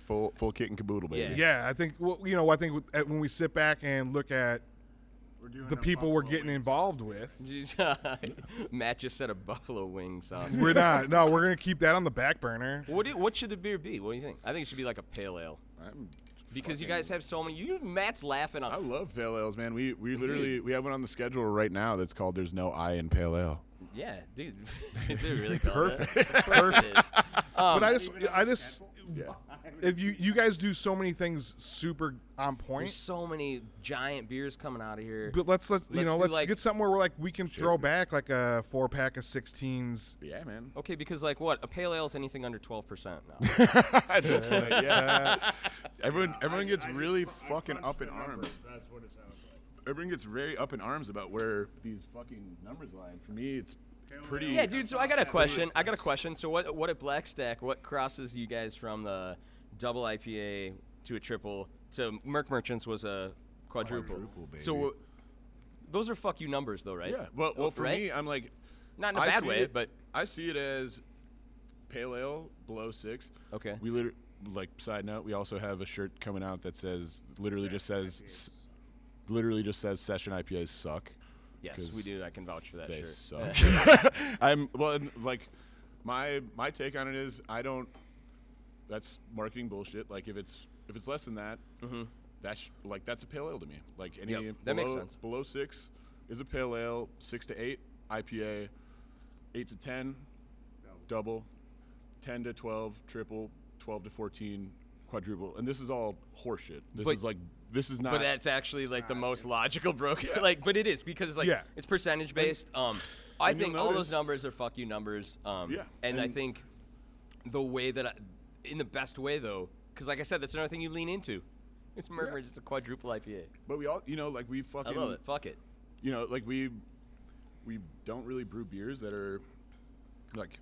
Full full kit and caboodle, baby. Yeah, I think well, you know, I think when we sit back and look at we're doing the people we're getting involved with, Matt just said a buffalo wing sauce. we're not. No, we're gonna keep that on the back burner. What do, what should the beer be? What do you think? I think it should be like a pale ale. I'm Because you guys have so many. You Matt's laughing I love pale ales, man. We we literally we have one on the schedule right now that's called "There's No I in Pale Ale." Yeah, dude. (laughs) Is it really called Perfect. That? Of course it is. Um, But I just, I it's just, (laughs) Temple. if you you guys do so many things super on there's point, so many giant beers coming out of here. but let's let's you Let's know let's like- get somewhere where like we can throw back like a four pack of 16s. Yeah, man. Okay, because like what? A pale ale is anything under 12% now. (laughs) At this point, yeah. (laughs) Everyone everyone I- gets I just really cr- I fucking crunched up the in arms. That's what it sounds like. Everyone gets very up in arms about where these fucking numbers lie. And for me, it's Pale pretty. yeah, dude. So I got a question. I got a question. So what? What at Black Stack? What crosses you guys from the double IPA to a triple to Merc Merchants was a quadruple. Quadruple, baby. So w- those are fuck you numbers, though, right? Yeah. Well, well, for Right? me, I'm like, Not in a I bad way, it- but I see it as pale ale below six. Okay. We literally, like, side note, we also have a shirt coming out that says, literally just says, s- literally just says session IPAs suck. Yes, we do. I can vouch for that They shirt. suck. (laughs) (laughs) I'm well, and, like, my my take on it is I don't. That's marketing bullshit. Like if it's if it's less than that, mm-hmm. that's like that's a pale ale to me. Like any Yep, below, that makes sense. below six is a pale ale. Six to eight IPA, eight to ten double, ten to twelve triple, twelve to fourteen quadruple, and this is all horseshit. This But- is like this is not. But that's actually like the most logical broken. (laughs) like, but it is because like Yeah. it's percentage based. Um, I And you'll think all notice- those numbers are fuck you numbers. Um, Yeah, and, I and- think the way that, I, in the best way though, because like I said, that's another thing you lean into. It's murmur, just a quadruple IPA. But we all, you know, like we fucking I fucking, love it. Fuck it. you know, like we we don't really brew beers that are like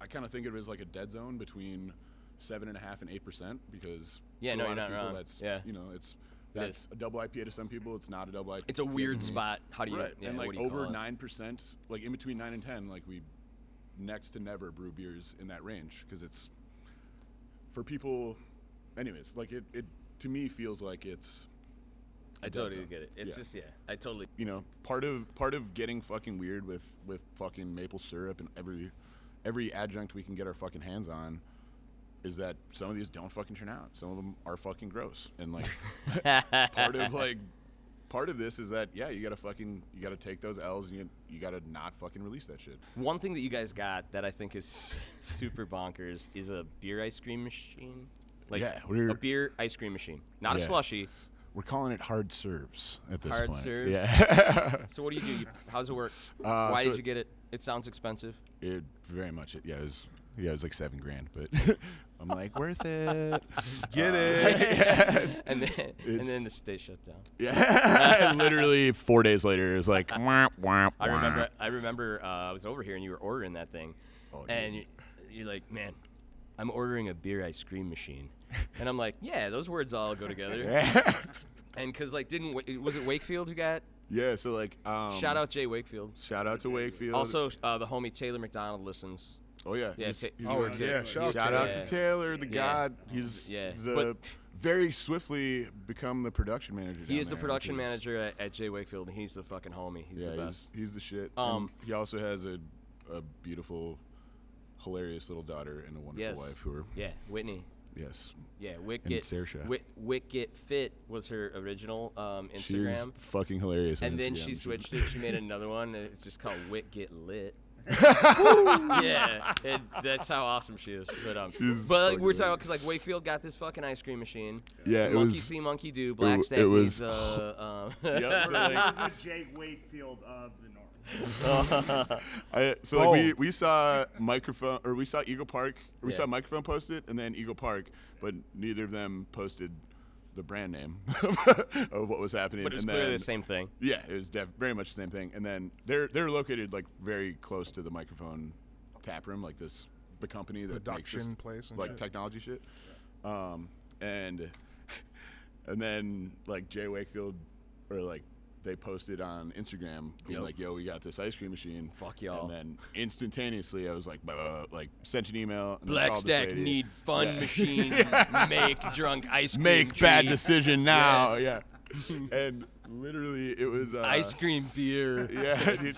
I kind of think of it as like a dead zone between seven and a half and eight percent because Yeah, for no, you're of not people wrong. That's Yeah. you know, it's It that's is. a double IPA to some people. It's not a double IPA. It's a weird mm-hmm. spot. How do you? right, Yeah, and like you over nine percent, like in between nine and ten, like we next to never brew beers in that range because it's for people. Anyways, like it, it to me feels like it's I totally zone. get it. It's Yeah. just yeah. I totally. you know part of part of getting fucking weird with with fucking maple syrup and every every adjunct we can get our fucking hands on is that some of these don't fucking turn out some of them are fucking gross and like (laughs) part of like part of this is that yeah you gotta fucking you gotta take those l's and you, you gotta not fucking release that shit One thing that you guys got that I think is super bonkers is a beer ice cream machine. Like Yeah, a beer ice cream machine, not a Yeah. slushy. we're calling it hard serves at this Hard point serves? yeah (laughs) So what do you do? You, how does it work? Uh, Why so did you get it? It sounds expensive. it very much yeah it was yeah it was like seven grand but (laughs) i'm like worth it (laughs) Get Uh, it? (laughs) and then and then the state shut down. Yeah, literally four days later, it was like. wah, wah, I remember. I remember. Uh, I was over here and you were ordering that thing, Oh, and dude. you, you're like, "Man, I'm ordering a beer ice cream machine," and I'm like, "Yeah, those words all go together." And because like, didn't Wa- was it Wakefield who got? yeah, so like, um, Shout out Jay Wakefield. shout out to Wakefield. Also, uh, the homie Taylor McDonald listens. Oh yeah, Yeah, he's- Ta- he's Oh, yeah, shout out shout to out to Taylor, the Yeah. god. He's Yeah. he's But- very swiftly become the production manager. He is the production manager at, at Jay Wakefield, and he's the fucking homie. He's yeah, the best. he's, he's the shit. Um, and he also has a a beautiful, hilarious little daughter and a wonderful Yes. wife who are Yeah, Whitney. yes. Yeah, Wicket. Wit, Wicket Fit was her original um, She's Instagram. fucking hilarious. and then Instagram. she switched it. She made another one. It's just called Wit Get Lit. (laughs) yeah, and that's how awesome she is. But um, She's but like, we're talking because like Wakefield got this fucking ice cream machine. Yeah, it monkey was- see, monkey do. Black Stack it was- needs, uh, (laughs) (laughs) um, Yep, so, like, the Jake Wakefield of the North. I, so like we, we saw Mikerphone or we saw Eagle Park or we Yeah. saw Mikerphone posted and then Eagle Park, but neither of them posted the brand name (laughs) of what was happening. but it was and clearly then, the same thing. Yeah, it was def- very much the same thing. And then they're they're located like very close to the Mikerphone tap room, like this the company that makes Production this, place and like shit. technology shit. Um, and (laughs) and then like Jay Wakefield or like they posted on Instagram being Yep. like, "Yo, we got this ice cream machine." Fuck y'all. And then instantaneously, I was like, blah, blah, blah, like sent an email. Black Stack need fun Yeah. machine (laughs) make drunk ice cream. Make bad decision now. (laughs) Yeah. and literally, it was uh, ice cream beer. (laughs) Yeah, dude.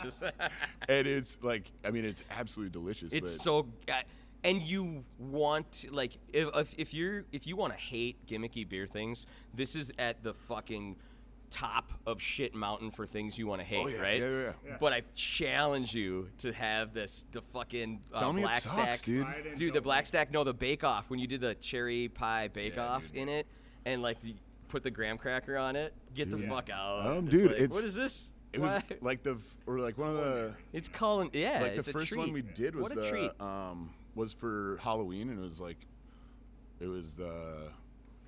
and it's like, I mean, it's absolutely delicious. It's so, uh, and you want like if if, if you're if you want to hate gimmicky beer things, this is at the fucking top of shit mountain for things you want to hate, Oh, yeah, right? yeah, yeah, yeah. But I challenge you to have this the fucking uh, Tell me it black sucks, stack, dude. Try Dude, the black like stack, no, the bake off when you did the cherry pie bake Yeah, off dude. in it, and like you put the graham cracker on it. Get the Dude. fuck out, Um, It's dude, like, it's- what is this? It was like the, or like one of the, (laughs) it's calling, yeah, like it's the a first one we did was what a the, treat. um, was for Halloween, and it was like, it was the,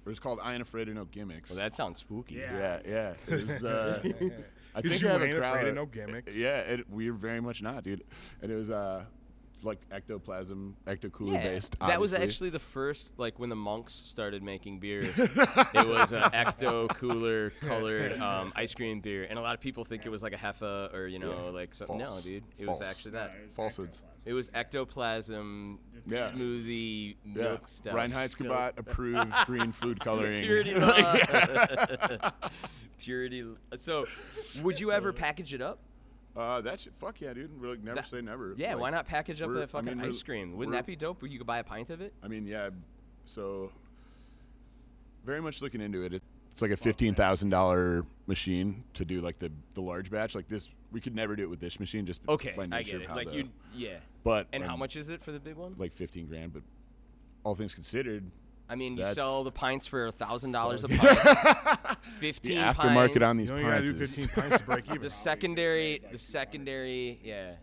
it was called I Ain't Afraid of No Gimmicks. Well, that sounds spooky. Yeah. yeah, yeah. It was (laughs) the, I 'Cause think you I have a ain't afraid crowd of no gimmicks. Yeah, it, we're very much not, dude. And it was uh, like ectoplasm, ectocooler based. That was actually the first, like when the monks started making beer. (laughs) it was an ecto cooler (laughs) colored um, ice cream beer, and a lot of people think it was like a heffa or you know Yeah. like something. No, dude, it False. was actually that. Yeah, it's Falsehoods. It was ectoplasm Yeah. smoothie Yeah. milk stuff. Reinheit's Milk. Kabat approved green food (laughs) coloring. Purity (laughs) law. (laughs) Purity. l- So, would you ever package it up? Uh, that shit, fuck yeah, dude. We're like never That- say never. Yeah, Like, why not package up we're- that I fucking mean, we're- ice cream? Wouldn't we're- that be dope? Where you could buy a pint of it? I mean, yeah. So, very much looking into it. It's like a fifteen thousand dollar machine to do like the the large batch. Like this, we could never do it with this machine. Just Okay, by I nature get of it. how Like the- you, yeah. But And how um, much is it for the big one? Like fifteen grand. But all things considered, I mean, you That's- sell the pints for a thousand dollars a pint. (laughs) Fifteen the aftermarket pints. on these You only gotta pints do is 15 pints to break (laughs) even. The secondary, the secondary, yeah.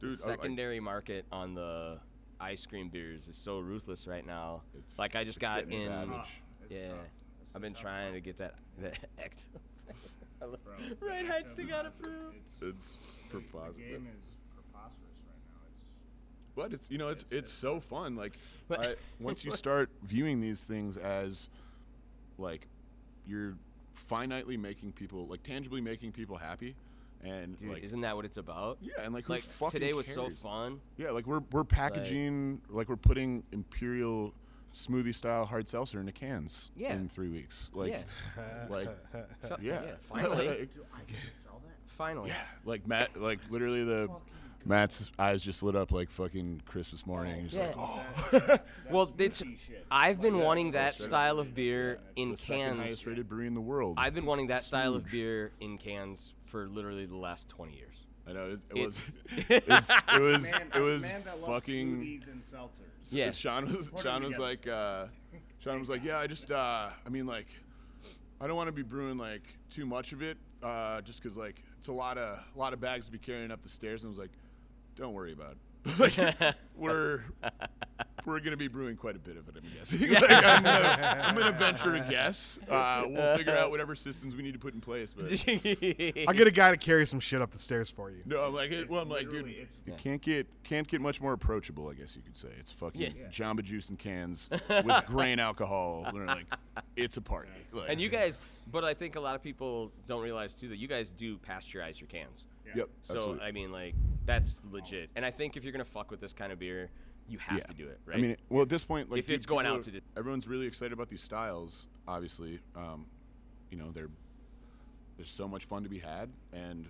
Dude, the I- like- secondary market on the ice cream beers is so ruthless right now. It's- like I just it's got getting in. savage. It's Yeah. It's I've been trying to get that that act. (laughs) Bro, right heights to Actum got approved. It's, It's the- the game is preposterous right now. It's But it's you know it's It's- it's it's so fun. Like I, (laughs) once you start viewing these things as like you're finitely making people like tangibly making people happy, and Dude, like isn't that what it's about? yeah, and like who Like fucking today was so fun. Yeah, like we're we're packaging like, we're putting imperial smoothie style hard seltzer into cans Yeah. in three weeks. Like yeah, (laughs) like (laughs) Fe- yeah, finally, (laughs) Like, Dude, I can sell that. finally. like Matt, like literally the Matt's eyes just lit up like fucking Christmas morning. He's like, Yeah. oh, Well, it's. Shit. I've been Yeah, wanting that's that style of beer in the cans. highest rated brewery in the world. I've been wanting that style of beer in cans for literally the last 20 years. I know it, it was. It's, (laughs) it was. Man, it was man fucking. and. Yeah. Sean was. Sean was like. Uh, Sean was like, yeah, I just. Uh, I mean, like, I don't want to be brewing like too much of it, uh, just because like it's a lot of a lot of bags to be carrying up the stairs. And I was like, don't worry about. it. (laughs) like, (laughs) we're we're gonna be brewing quite a bit of it. I'm guessing. (laughs) like, I'm, gonna, I'm gonna venture a guess. Uh, we'll figure out whatever systems we need to put in place. But (laughs) I'll get a guy to carry some shit up the stairs for you. no, I'm like, it, well, I'm like, dude, Literally, it's- it can't get can't get much more approachable. I guess you could say it's fucking Yeah. Jamba Juice in cans with (laughs) grain alcohol. They're like, it's a party. Like, and you guys, but I think a lot of people don't realize too that you guys do pasteurize your cans. Yep. So absolutely. I mean, like that's legit. And I think if you're gonna fuck with this kind of beer, you have yeah. to do it, right? I mean, well, at this point, like If it's going out to everyone's really excited about these styles. Obviously, um, you know, they're there's so much fun to be had, and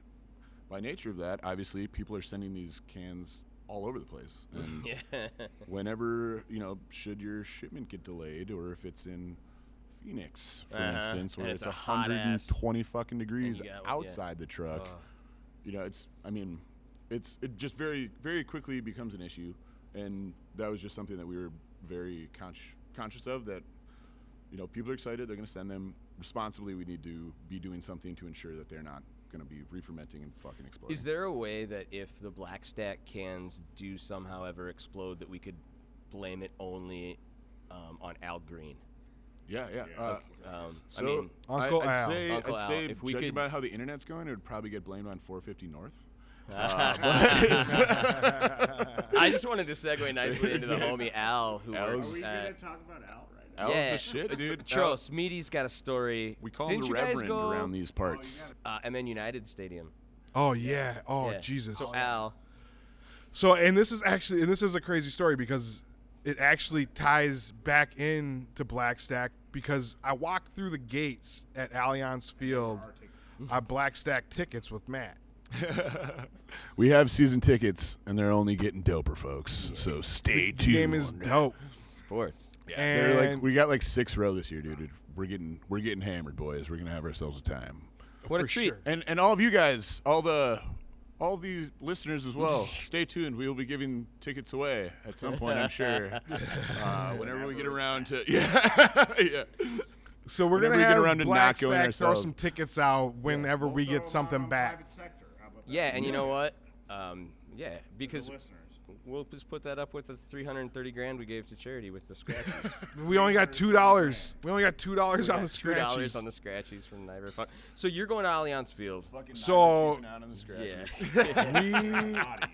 by nature of that, obviously, people are sending these cans all over the place. (laughs) And yeah. whenever you know, should your shipment get delayed, or if it's in Phoenix, for Uh-huh, instance, where and it's it's a 120 fucking degrees got- yeah. outside the truck, Ugh. you know, it's. I mean, it's it just very very quickly becomes an issue, and that was just something that we were very conscious conscious of. That you know, people are excited, they're going to send them responsibly. We need to be doing something to ensure that they're not going to be re-fermenting and fucking exploding. Is there a way that if the black stack cans do somehow ever explode, that we could blame it only um, on Al Green? yeah, yeah. Uh, Um, so I mean, Uncle I, would Al. say, Uncle I'd Al, say, if we judging could- by how the internet's going, it would probably get blamed on 450 North. (laughs) (laughs) I just wanted to segue nicely into the homie Al, who Al's- works Are we gonna talk about Al right now? Al's yeah, the shit, dude. (laughs) Tro, Al- Smeedy's got a story. we call Didn't him the Reverend go, around these parts. uh, MN United Stadium? Oh yeah. Oh Yeah. Jesus. So Al, So, and this is actually, and this is a crazy story because it actually ties back in to Blackstack because I walked through the gates at Allianz Field. I Blackstack tickets with Matt. (laughs) we have season tickets, and they're only getting doper, folks. So stay tuned. The tuned. game is dope. sports. They're like And we got like six row this year, dude. We're getting we're getting hammered, boys. We're gonna have ourselves a time. What a treat! sure. And and all of you guys, all the all the listeners as well. (laughs) stay tuned. We will be giving tickets away at some point, I'm sure. (laughs) Uh, whenever we get around to yeah, yeah. So we're Whenever gonna we get have around to not Black going Stack throw ourselves. some tickets out whenever we We'll get something out on back. Yeah, and you know what? Um, yeah, because the listeners. we'll just put that up with the 330 grand we gave to charity with the scratchies. (laughs) We only got two dollars. We only got two dollars on the Two dollars scratchies. on the scratchies from Niagara Fun. So you're going to Allianz Field. Fucking So- knocking out on the scratch. Yeah. (laughs) we Bodies.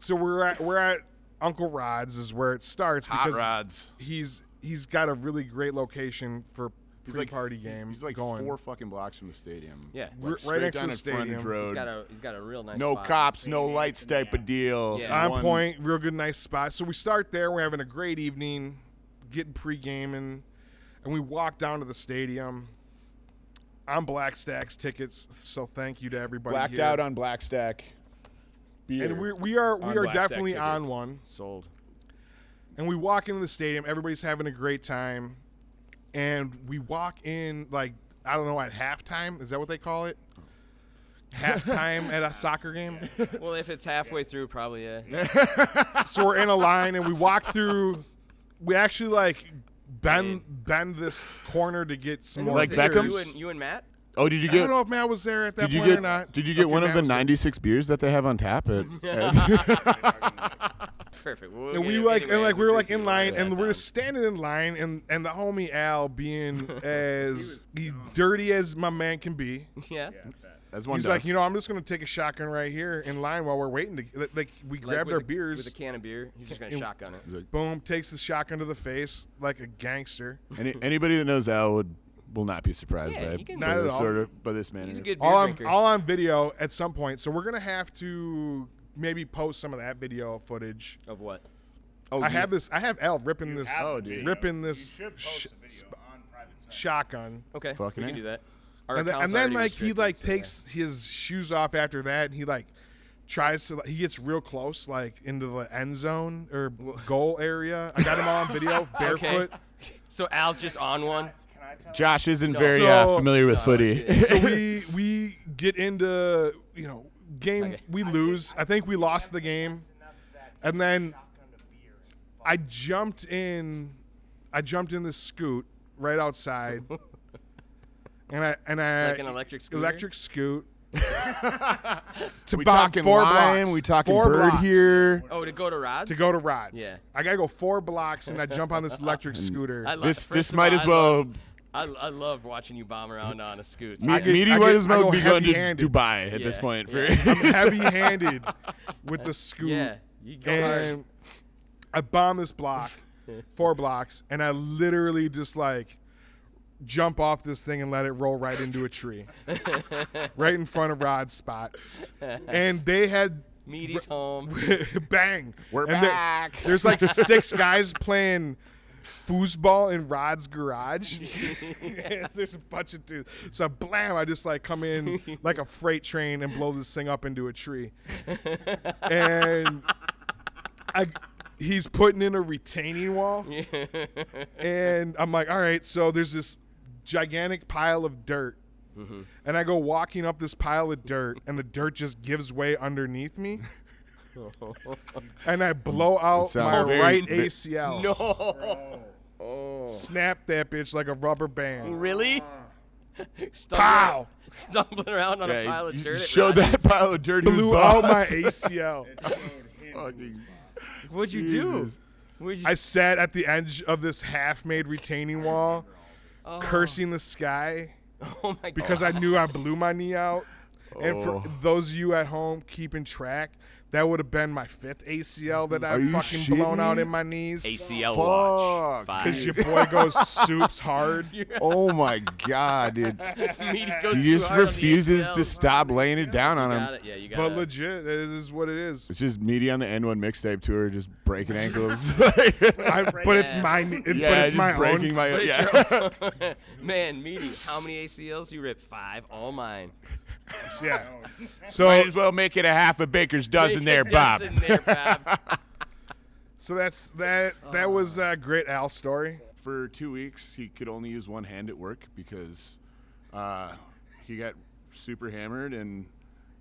so we're at we're at Uncle Rod's is where it starts Hot because rods. he's he's got a really great location for He's pre-party like game. He's like going. four fucking blocks from the stadium. Yeah. Like, We're right straight next to the in frontage stadium. road. He's got a he's got a real nice. no spot. cops, no lights in the type of deal. Yeah. on One- point, real good, nice spot. So we start there. We're having a great evening, getting pre-gaming, and we walk down to the stadium. I'm Black Stacks tickets, so thank you to everybody Blacked here. out on Black Stack. Beer. and we we are we are Black definitely on one. Sold. And we walk into the stadium. Everybody's having a great time, and we walk in like I don't know at halftime. Is that what they call it? Halftime at a soccer game. (laughs) Well, if it's halfway through, probably yeah. (laughs) so we're in a line and we walk through. We actually like bend bend this corner to get some more Like beers. Beckham's? You and you and Matt. Oh, did you get? I get? don't know if Matt was there at that Did you point get? or not. Did you get Okay, one of Matt the was there. 96 beers that they have on tap at? (laughs) at- Perfect. We'll And we like anyway, and like we were like in line and we're just standing in line and and the homie Al being (laughs) as dirty as my man can be. Yeah. as one He's does. like, you know, I'm just gonna take a shotgun right here in line while we're waiting to like we Like grabbed with our a- beers. with a can of beer. He's just gonna shotgun it. Like, Boom, takes the shotgun to the face like a gangster. Any, anybody that knows Al would will not be surprised Yeah, by, can- by Not at this all. sort of by this manner. He's a good beer All on all on video at some point. So we're gonna have to maybe post some of that video footage. of what? Oh, I you- have this. I have Al ripping this, Have Oh, dude. video. ripping this You should sh- post a video on private site. shotgun. Okay, Fucking we can A. do that. Our and then, account's and then already like he restricted, like so- takes his shoes off after that and he like tries to he gets real close like into the end zone or goal area i got him all on video (laughs) barefoot Okay. So Al's just on one. Can I tell Josh isn't No. very So- uh, familiar with No, footy. so we (laughs) we get into you know game Okay. we lose i think we lost the game and then shotgun to beer and i jumped in i jumped in this scoot right outside (laughs) and i and i Like an electric scooter? electric scoot (laughs) to we about talking four lime, blocks. we talking Four bird blocks. here. Oh, to go to Rod's? to go to Rods. Yeah. I gotta go four blocks and I jump on this electric (laughs) scooter. I lo- This this might all, as I well. Love, I, I love watching you bomb around on a scoot. Me, I get- Meaty I might get- as I well go be going to heavy-handed. Dubai at this Yeah, point. For yeah. (laughs) I'm heavy-handed with the scoot, yeah, you go hard. and I bomb this block, four blocks, and I literally just like jump off this thing and let it roll right into a tree, (laughs) right in front of Rod's spot. And they had Meaty's home. (laughs) bang. We're And there- back. there's like six guys playing foosball in Rod's garage. (laughs) (laughs) there's a bunch of dudes. So blam, I just like come in (laughs) like a freight train and blow this thing up into a tree. And I he's putting in a retaining wall. and I'm like, all right, so there's this gigantic pile of dirt. Mm-hmm. And I go walking up this pile of dirt, and the dirt just gives way underneath me. (laughs) and I blow out sounds my very- right ve- ACL. no. Oh. Snap that bitch like a rubber band. Really? (laughs) Stumbling, Pow! stumbling around on a Yeah, pile of dirt. at showed Rod's. that pile of dirt. in his Blew out balls. my (laughs) ACL. Fucking- What'd you do? What'd you I sat at the edge of this half-made retaining wall, oh, cursing the sky oh my because I knew I blew my knee out. And for Oh. those of you at home keeping track, that would have been my fifth ACL that I've you fucking blown out in my knees. ACL Fuck. watch. Five. Because your boy goes soups hard. (laughs) Oh my god, dude! Meaty (laughs) He just hard on the refuses to stop laying it down on him. Yeah, you got But it. legit, it is what it is. It's just meaty on the N1 mixtape tour, just breaking (laughs) ankles. I, but it's my, it's, yeah, but it's my breaking own. my But it's yeah. own- Man, Meaty, how many ACLs you ripped? Five. All mine. (laughs) Yeah. So, Might as well make it a half a baker's dozen Make there, a Bob. dozen there, Bob. (laughs) so that's that. That was a great Al story. For two weeks, he could only use one hand at work because uh, he got super hammered and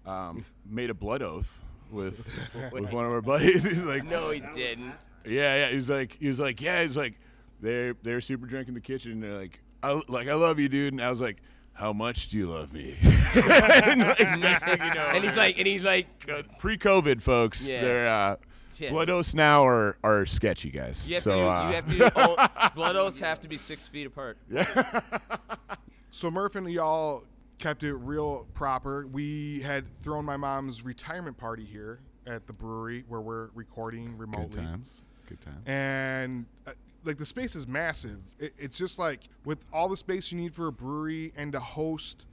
um, made a blood oath with (laughs) with one of our buddies. He's like, no, he didn't. Yeah, yeah. He was like, he was like, yeah. He's like, they're they're super drunk in the kitchen. And they're like, I, like I love you, dude. And I was like, how much do you love me? and, like, next thing you know, And he's like, and he's like, uh, pre-COVID, folks. Yeah. They're uh, Yeah. blood oaths now are are sketchy, guys. you have so to, uh, you have to, oh, (laughs) blood oaths have to be six feet apart. So Murph and y'all kept it real proper. We had thrown my mom's retirement party here at the brewery where we're recording remotely. good times. Good times. and uh, like the space is massive. It, it's just like with all the space you need for a brewery and to host,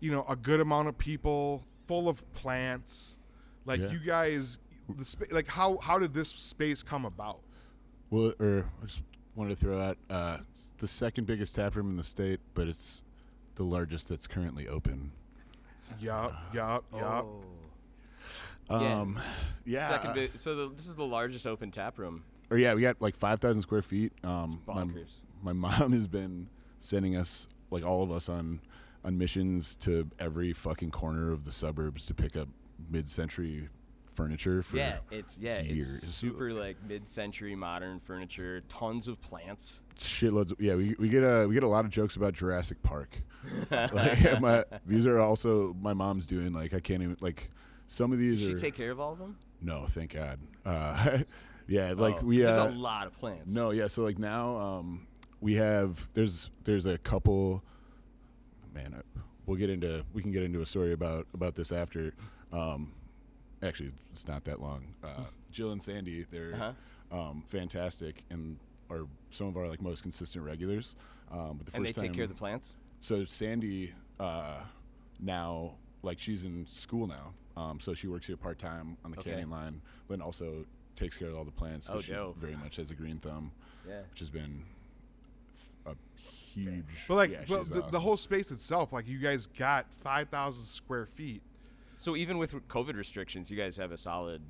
you know, a good amount of people, full of plants. Like Yeah. you guys, the spa- like how how did this space come about? Well, or I just wanted to throw out uh, it's the second biggest tap room in the state, but it's the largest that's currently open. Yup, yup, yup. Yeah. Um, yeah. Second, big, so the, this is the largest open tap room. Or yeah, we got like five thousand square feet. Um, my, my (laughs) mom has been sending us, like all of us, on on missions to every fucking corner of the suburbs to pick up mid-century furniture for Yeah, it's yeah, years. it's super like mid-century modern furniture, tons of plants. shitloads. Of, yeah, we, we get a we get a lot of jokes about Jurassic Park. (laughs) like, (laughs) my, these are also my mom's doing. Like I can't even like some of these Does she are take care of all of them? no, thank God. Uh, yeah, like Oh, we there's uh, a lot of plants. No, yeah. So like now, um, we have there's there's a couple. Man, I, we'll get into we can get into a story about about this after. Um, actually, it's not that long. Uh, (laughs) Jill and Sandy, they're Uh-huh. um, fantastic and are some of our like most consistent regulars. Um, but the and they take time, care of the plants. so Sandy uh, now, like she's in school now, um, so she works here part time on the Okay. canyon line, but also takes care of all the plants. 'cause Oh, she dope. very much has a green thumb, Yeah. which has been a huge. But like, yeah, but she's the, the whole space itself, like you guys got five thousand square feet. So even with COVID restrictions, you guys have a solid.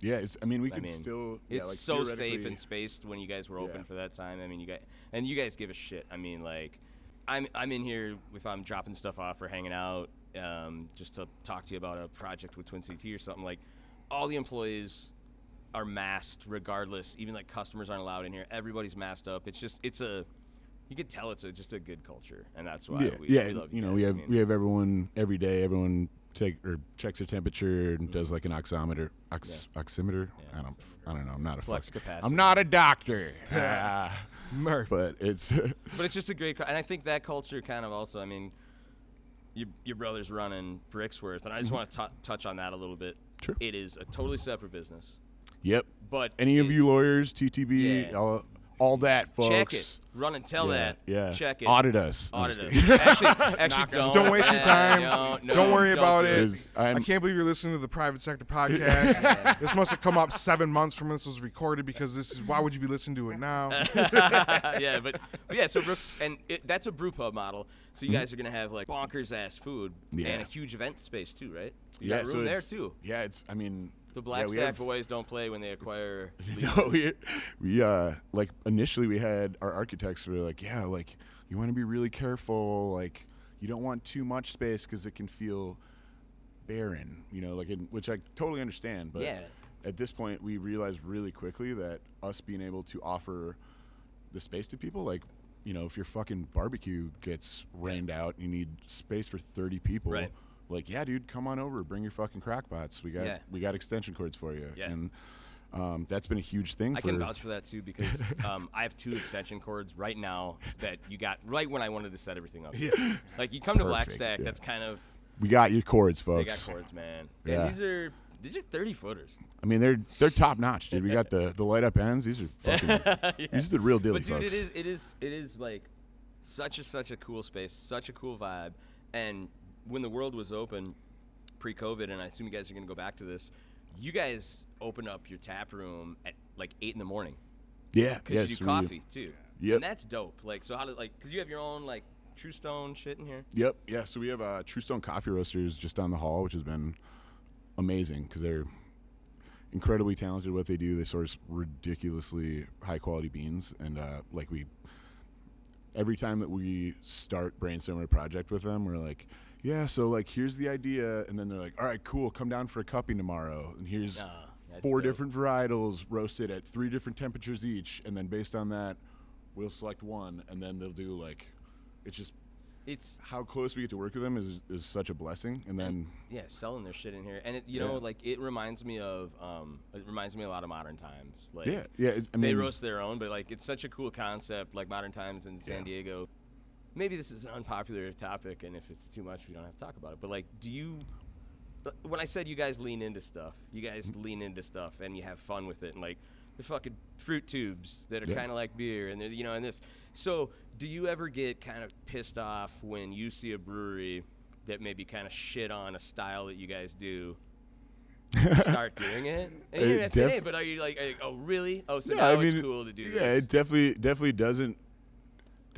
yeah, it's. I mean, we I could mean, still. yeah, It's like, so safe and spaced when you guys were open Yeah. for that time. I mean, you guys and you guys give a shit. I mean, like, I'm I'm in here if I'm dropping stuff off or hanging out, um, just to talk to you about a project with Twin City Tea or something. Like, all the employees are masked regardless. Even like customers aren't allowed in here. Everybody's masked up. It's just it's a you could tell it's a, just a good culture, and that's why yeah, we, yeah. we love you know, guys. we I have mean, we have everyone every day. Everyone take or checks their temperature and does like an oximeter, ox, oximeter. Mm-hmm. Yeah, I don't, I don't know. I'm not a Flex fuck- capacity. I'm not a doctor. (laughs) Murph. (laughs) but it's (laughs) But it's just a great, cu- and I think that culture kind of also. I mean, your your brother's running Bricksworth, and I just want to touch on that a little bit. Mm-hmm. Sure. It is a totally separate business, yep. but Any of you lawyers, TTB, Yeah. all, all that, folks. check it, run and tell yeah, that. Yeah. check it, Audit us. No, audit just it. kidding. actually, (laughs) actually don't. Just don't waste your time. Don't, no, Don't worry don't about do it. Is- I'm- I can't believe you're listening to the private sector (laughs) podcast. This must have come up seven months from when this was recorded because this is why would you be listening to it now? (laughs) yeah, but, but yeah, so brew- and it, that's a brew pub model. So Mm-hmm. you guys are gonna have like bonkers ass food Yeah. and a huge event space too, right? You yeah, got so room there too. Yeah, it's. I mean, The yeah, Black we Stack have- boys don't play when they acquire. (laughs) No, we, we uh like initially we had our architects were like, yeah, like you want to be really careful, like you don't want too much space because it can feel barren, you know, like in, which I totally understand. But Yeah. at this point, we realized really quickly that us being able to offer the space to people, like you know, if your fucking barbecue gets rained out, you need space for thirty people. Right. Like, yeah, dude, come on over, bring your fucking crackpots. We got Yeah. we got extension cords for you. Yeah. And um, that's been a huge thing. I for, can vouch for that too because (laughs) um, I have two extension cords right now that you got right when I wanted to set everything up. Yeah. Like you come to Perfect, Blackstack, yeah. that's kind of We got your cords, folks. they got cords, man. Yeah. And these are these are thirty footers. I mean, they're they're top notch, dude. We got (laughs) the the light up ends. These are fucking. (laughs) These are the real deal, But dude, folks. it is it is it is like such a such a cool space, such a cool vibe. And when the world was open pre-COVID, and I assume you guys are gonna go back to this, you guys open up your tap room at like eight in the morning Yeah, because yes, you do coffee too. Yep. And that's dope. Like so, how do like because you have your own like Truestone shit in here. Yep, yeah. So we have uh, True Stone Coffee Roasters just down the hall, which has been amazing because they're incredibly talented what they do. They source ridiculously high quality beans, and uh, like we, every time that we start brainstorming a project with them, we're like, yeah, so like here's the idea, and then they're like, all right, cool, come down for a cupping tomorrow, and here's Ah, that's four dope. different varietals roasted at three different temperatures each, and then based on that, we'll select one, and then they'll do like, it's just It's how close we get to work with them is is such a blessing. And then yeah, selling their shit in here, and it, you know, Yeah. like it reminds me of um, it reminds me a lot of modern times. Like yeah, yeah. it- I they roast their own, but like it's such a cool concept, like modern times in San. Diego. Maybe this is an unpopular topic, and if it's too much, we don't have to talk about it. But like, do you? uh, When I said you guys lean into stuff, you guys lean into stuff, and you have fun with it, and like the fucking fruit tubes that are Yeah. kind of like beer, and they're you know, and this. So, do you ever get kind of pissed off when you see a brewery that maybe kind of shit on a style that you guys do? (laughs) start doing it, and you don't have to say, def- hey, but are you like, are you- oh really? Oh, so yeah, now I mean, it's cool to do this. yeah, this. it definitely definitely doesn't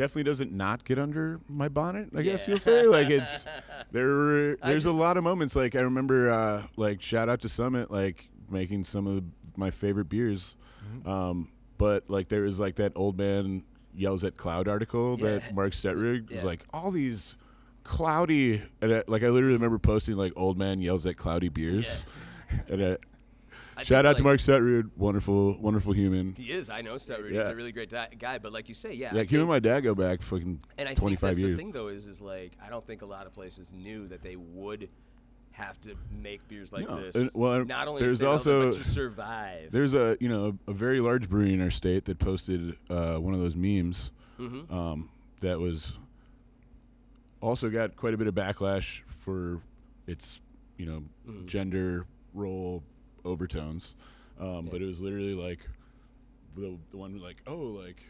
definitely doesn't not get under my bonnet. I guess Yeah. you'll say like it's (laughs) there. There's a lot of moments like I remember uh, like shout out to Summit like making some of my favorite beers, Mm-hmm. um, but like there is like that old man yells at cloud article Yeah. that Mark Stutrud (laughs) Yeah. was like all these cloudy and I, like I literally remember posting like old man yells at cloudy beers, and I, I Shout out to Mark Stutrud, wonderful, wonderful human. He is. I know Stutrud. He's a really great di- guy. But like you say, yeah. Yeah, him and my dad go back fucking And I think 25 that's years. the thing, though, is is like I don't think a lot of places knew that they would have to make beers like No, this. and- well, not only there's also- but to survive. There's a you know a very large brewery in our state that posted uh, one of those memes Mhm. um, that was also got quite a bit of backlash for its you know Mhm. gender role overtones, um, but it was literally like the the one like oh like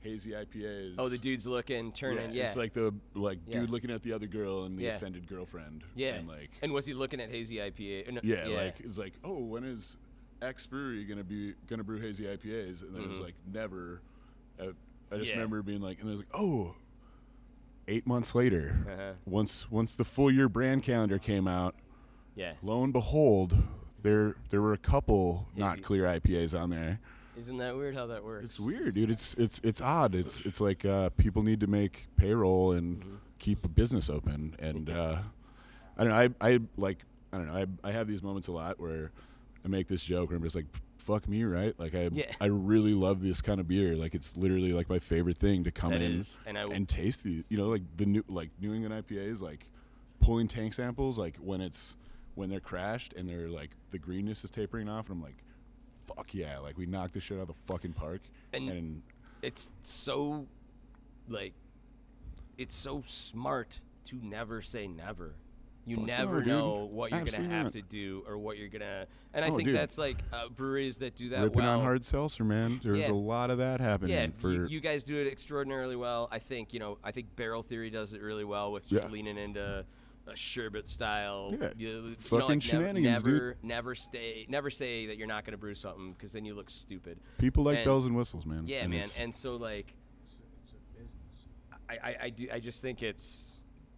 hazy IPAs. oh, the dude's looking, turning. Yeah, it's like the like Yeah. dude looking at the other girl and the Yeah. offended girlfriend. yeah. and like and was he looking at hazy IPA? No, yeah, like it was like, oh, when is X brewery gonna be gonna brew hazy IPAs? And then it was Mhm. like never. Uh, I just Yeah. remember being like, and it was like, oh, eight months later, Uh-huh. once once the full year brand calendar came out, yeah. lo and behold, there there were a couple not clear IPAs on there. Isn't that weird how that works? It's weird, dude. It's it's it's odd. It's it's like uh, people need to make payroll and Mm-hmm. keep a business open. And uh, I don't know. I I like I don't know. I I have these moments a lot where I make this joke where I'm just like, fuck me, right? Like I Yeah. I really love this kind of beer. Like it's literally like my favorite thing to come That in is, and I w- and taste the you know like the new like New England IPAs like pulling tank samples like when it's when they're crashed and they're like the greenness is tapering off and I'm like fuck yeah like we knocked this shit out of the fucking park And- and it's so like it's so smart to never say never you Fuck never no, know what you're Absolutely gonna have not. to do or what you're gonna and i Oh, think dude. that's like uh, breweries that do that ripping well on hard seltzer man there's Yeah. a lot of that happening yeah, for you, you guys do it extraordinarily well. I think you know. I think Barrel Theory does it really well with just Yeah. leaning into a sherbet style. Yeah. You, you know, Fucking like shenanigans, dude. never, never stay, never say that you're not going to brew something because then you look stupid. people like and- bells and whistles man Yeah, And man. And so like, it's a I, I, I do. I just think it's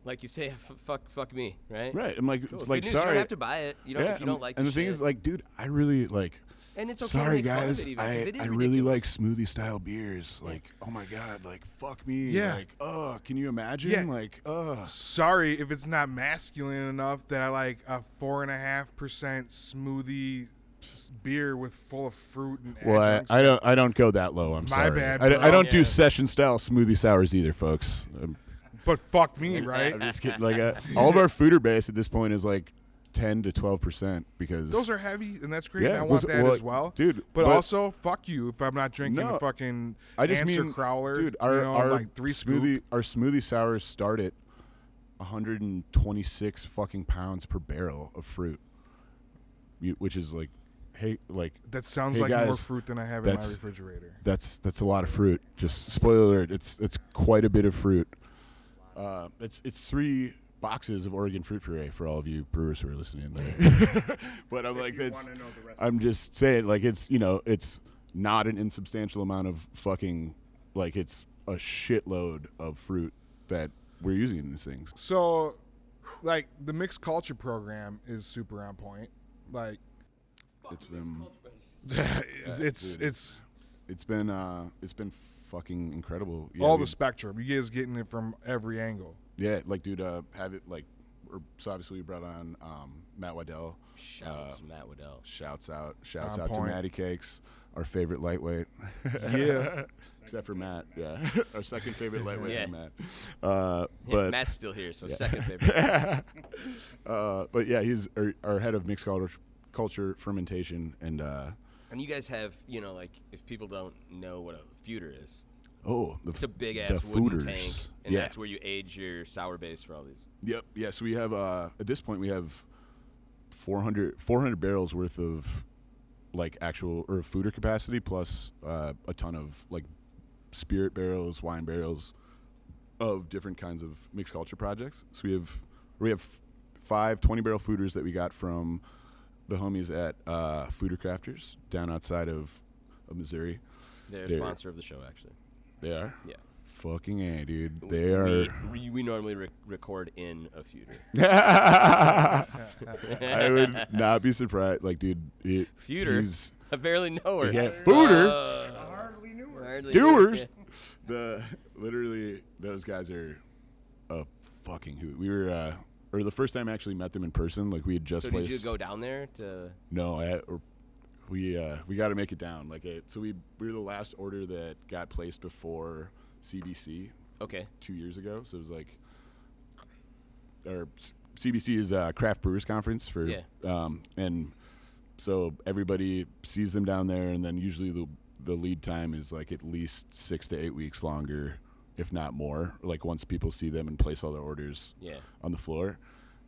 like you say, (laughs) f- fuck, fuck me, right? right i'm like Cool. like news, sorry you don't have to buy it. You don't yeah, if you don't and- like. and the the thing shit. is like dude i really like and it's okay. Sorry make guys, it even, 'cause I, it is I really like smoothie style beers. Like, oh my god, like fuck me. Yeah. Like, oh, can you imagine? Yeah. Like, oh. Sorry if it's not masculine enough that I like a four and a half percent smoothie beer with full of fruit and Well, I. I don't I don't go that low. I'm My sorry. bad, I, don't- I don't Yeah. do session style smoothie sours either, folks. Um, But fuck me, right? I'm just kidding. Like, uh, (laughs) all of our foeder base at this point is like 10 to 12 percent because Those are heavy, and that's great. Yeah, and I was- want that well, as well, dude, But, but- also, fuck you if I'm not drinking No, a fucking I just answer mean, crowler. dude. Our, you know, our like three smoothie scoop. our smoothie sours start at 126 fucking pounds per barrel of fruit, which is like, hey, like That sounds Hey, like more fruit than I have in my refrigerator. that's that's a lot of fruit. Just spoiler alert, it's it's quite a bit of fruit. Uh, it's it's three boxes of Oregon fruit puree for all of you brewers who are listening. There. (laughs) but I'm like, you it's, wanna know the recipe. I'm just saying, like, it's you know, it's not an insubstantial amount of fucking, like, it's a shitload of fruit that we're using in these things. So, like the mixed culture program is super on point. Like, It's been (laughs) it's dude, it's it's been uh it's been fucking incredible. Yeah, all we- the spectrum. You guys getting it from every angle. Yeah, like dude, uh, have it like, so obviously we brought on um, Matt Waddell. Shouts, Uh, Matt Waddell. Shouts out, shouts On out point. to Matty Cakes, our favorite lightweight. Yeah. (laughs) except for Matt. Yeah, (laughs) our second favorite lightweight, Yeah. Matt. Uh, Yeah, but Matt's still here, so second favorite. (laughs) uh, but yeah, he's our, our head of mixed culture, culture fermentation, and uh, And you guys have, you know, like if people don't know what a foeder is, oh, the, it's a big ass wooden foeders. tank, and yeah. that's where you age your sour base for all these. Yep. Yeah. So we have uh, at this point we have 400, 400 barrels worth of like actual or foeder capacity plus uh, a ton of like spirit barrels, wine barrels of different kinds of mixed culture projects. So we have we have five 20 barrel foeders that we got from the homies at uh, Foeder Crafters down outside of, of Missouri. They're a They're- sponsor of the show, actually. They are Yeah. fucking a dude. We- They are. We, we normally rec- record in a foeder. (laughs) I would not be surprised. Like, dude, it, Foeder? he's- I barely know her. Yeah, foeder. Uh, Hardly knew her. hardly Doers. (laughs) The literally those guys are a fucking hoot. We were, uh, or the first time I actually met them in person. Like we had just So placed. did you go down there to? No, I, or we uh, we got to make it down. Like it, so we we were the last order that got placed before CBC Okay. two years ago. So it was like, or CBC is a Craft Brewers Conference for, Yeah. um, and so everybody sees them down there, and then usually the the lead time is like at least six to eight weeks longer, if not more. Like once people see them and place all their orders Yeah. on the floor.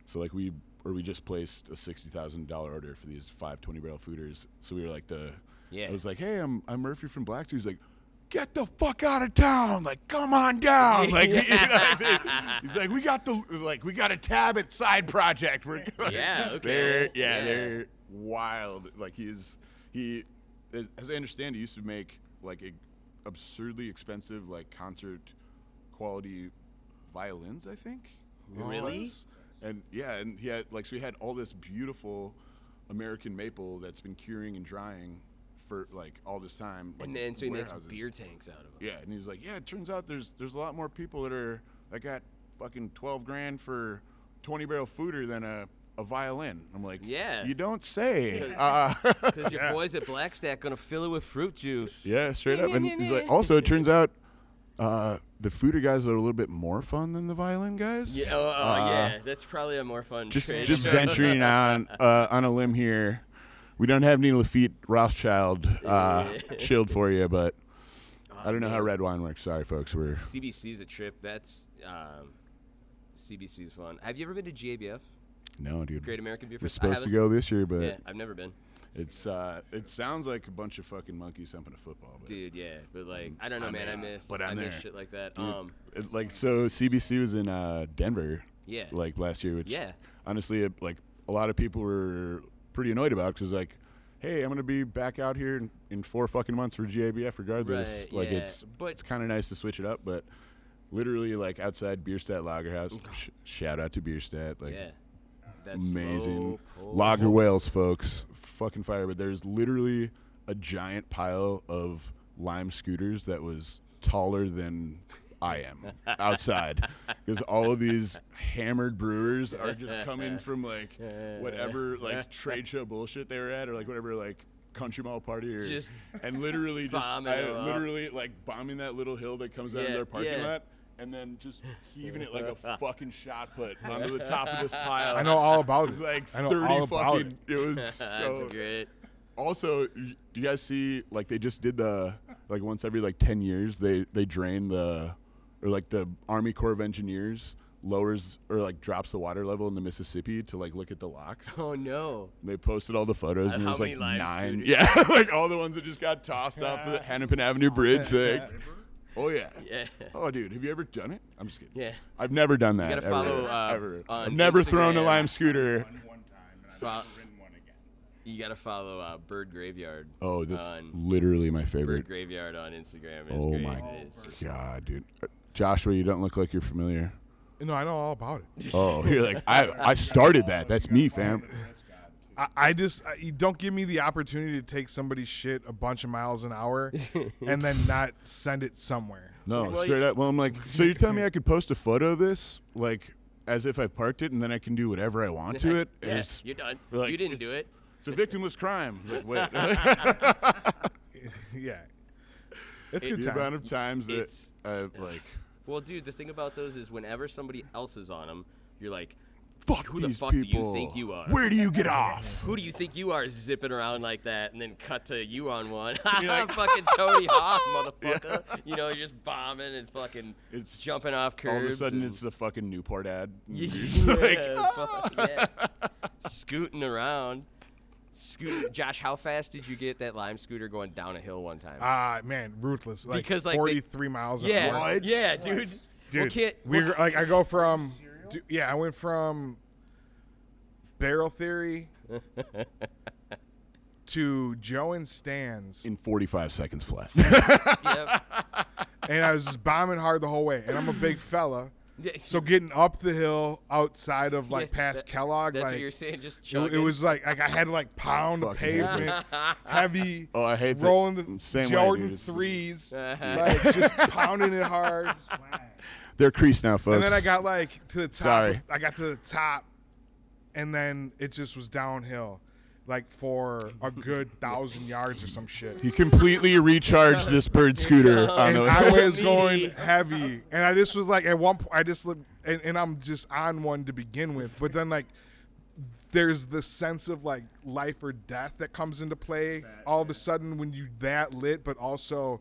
So like we or we just placed a sixty thousand dollar order for these five twenty barrel foeders. So we were like the Yeah. I was like, Hey, I'm I'm Murphy from Black He's like, Get the fuck out of town! Like, come on down! (laughs) Like, (laughs) you know, he's like, we got the like, we got a tab at side project. We're Yeah, okay. (laughs) They're, yeah, Yeah. they're wild. Like he's he, as I understand, he used to make like a absurdly expensive like concert quality violins. I think. Really? And yeah, and he had like so he had all this beautiful American maple that's been curing and drying for like all this time. Like, And then so he makes beer tanks out of them. Yeah, and he's like, yeah, it turns out there's there's a lot more people that are that got fucking twelve grand for twenty barrel foeder than a a violin. I'm like, Yeah. you don't say. (laughs) Uh, (laughs) Because your boys at Blackstack gonna fill it with fruit juice. yeah, straight up. And he's like, also, it turns out uh, the foeder guys are a little bit more fun than the violin guys. Yeah, oh, oh, Uh, yeah, that's probably a more fun. Just just venturing (laughs) on uh, on a limb here. We don't have any Lafite Rothschild uh, shield (laughs) for you, but I don't know how red wine works. Sorry, folks. We're CBC's a trip. That's um, CBC's fun. Have you ever been to GABF? no, dude. Great American Beer We're supposed to go this year, but Yeah, I've never been, It's uh, it sounds like a bunch of fucking monkeys humping a football. But dude. Yeah, but like, I don't know, I'm man. I there. miss, But I I'm miss there. shit like that. dude, Um, it- like so, CBC was in uh, Denver, yeah, like last year, which Yeah. honestly, it, like a lot of people were pretty annoyed about because like, hey, I'm gonna be back out here in, in four fucking months for GABF regardless. Right, like yeah, it's but- it's kind of nice to switch it up, but literally like outside Bierstadt Lagerhouse, (laughs) sh- shout out to Bierstadt, like yeah. That's amazing lager whales, folks. Fucking fire! But there's literally a giant pile of lime scooters that was taller than I am (laughs) outside because all of these hammered brewers are just coming (laughs) from like whatever like trade show bullshit they were at or like whatever like country mall party or Just and literally just I, literally like bombing that little hill that comes out of their parking yeah. lot and then just (laughs) heaving it like a (laughs) fucking shot put onto the top of this (laughs) pile I know all about it was it. like I know 30 all about fucking. It, was That's so. great. Also, do you guys see like they just did the like once every like 10 years they they drain the or like the Army Corps of Engineers lowers or like drops the water level in the Mississippi to like look at the locks. Oh no. They posted all the photos And and, how there's like many lime nine. Yeah, like all the ones that just got tossed off the Hennepin Avenue Bridge. Like, oh yeah. Yeah. Oh dude, have you ever done it? I'm just kidding. Yeah. I've never done that. gotta ever, follow, uh, ever. on I've never thrown a lime scooter. One, one time, and I've Fo- never ridden one again. You gotta follow uh, Bird Graveyard. Oh, that's on literally my Bird favorite. Graveyard on Instagram. It's Oh great. my It's just- god, dude. Uh, Joshua, you don't look like you're familiar. No, I know all about it. Oh, (laughs) you're like I. I started that. That's me, fam. I, I just I, don't give me the opportunity to take somebody's shit a bunch of miles an hour (laughs) and then not send it somewhere. No, Well, straight up. Well, I'm like, so you're telling me I could post a photo of this, like, as if I parked it, and then I can do whatever I want to (laughs) it? Yeah, you're done. like, you didn't do it. It's a victimless crime. Like, wait. (laughs) yeah, it's It- good the time. amount of times that I've like, Well, dude, the thing about those is whenever somebody else is on them, you're like, fuck Who the these fuck do you people. think you are? Where do you get off? (laughs) who do you think you are zipping around like that? And then cut to you on one. You're (laughs) like- fucking Tony (laughs) Hawk, motherfucker. You know, you're just bombing and fucking It's jumping off curves. All of a sudden, and- it's the fucking Newport ad. yeah, It's like, fuck, yeah. scooting around. Scoot, Josh, how fast did you get that lime scooter going down a hill one time? Ah, man, ruthless. Like Because, like, they- 43 miles an yeah, hour. yeah, dude. Dude, Well, can't- we well, like I go from du- yeah, I went from barrel theory (laughs) to Joe and Stan's, in 45 seconds flat. (laughs) yep. and I was just bombing hard the whole way. And I'm a big fella, so getting up the hill outside of like Yeah, past that- Kellogg, That's like what you're saying. Just it, chugging. it was like, like I had to like pound the Fucking hate pavement, (laughs) heavy, Oh, I hate that. rolling the Same way, Jordan dude. It's- threes, Uh-huh. like just pounding it hard. They're creased now, folks. And then I got like to the top. Sorry. I got to the top, and then it just was downhill. like for a good thousand yards or some shit. He completely recharged this bird scooter on and the I (laughs) was going heavy, and I just was like, at one point, I just li- and, and I'm just on one to begin with, but then like, there's the sense of like life or death that comes into play all of a sudden when you that lit, but also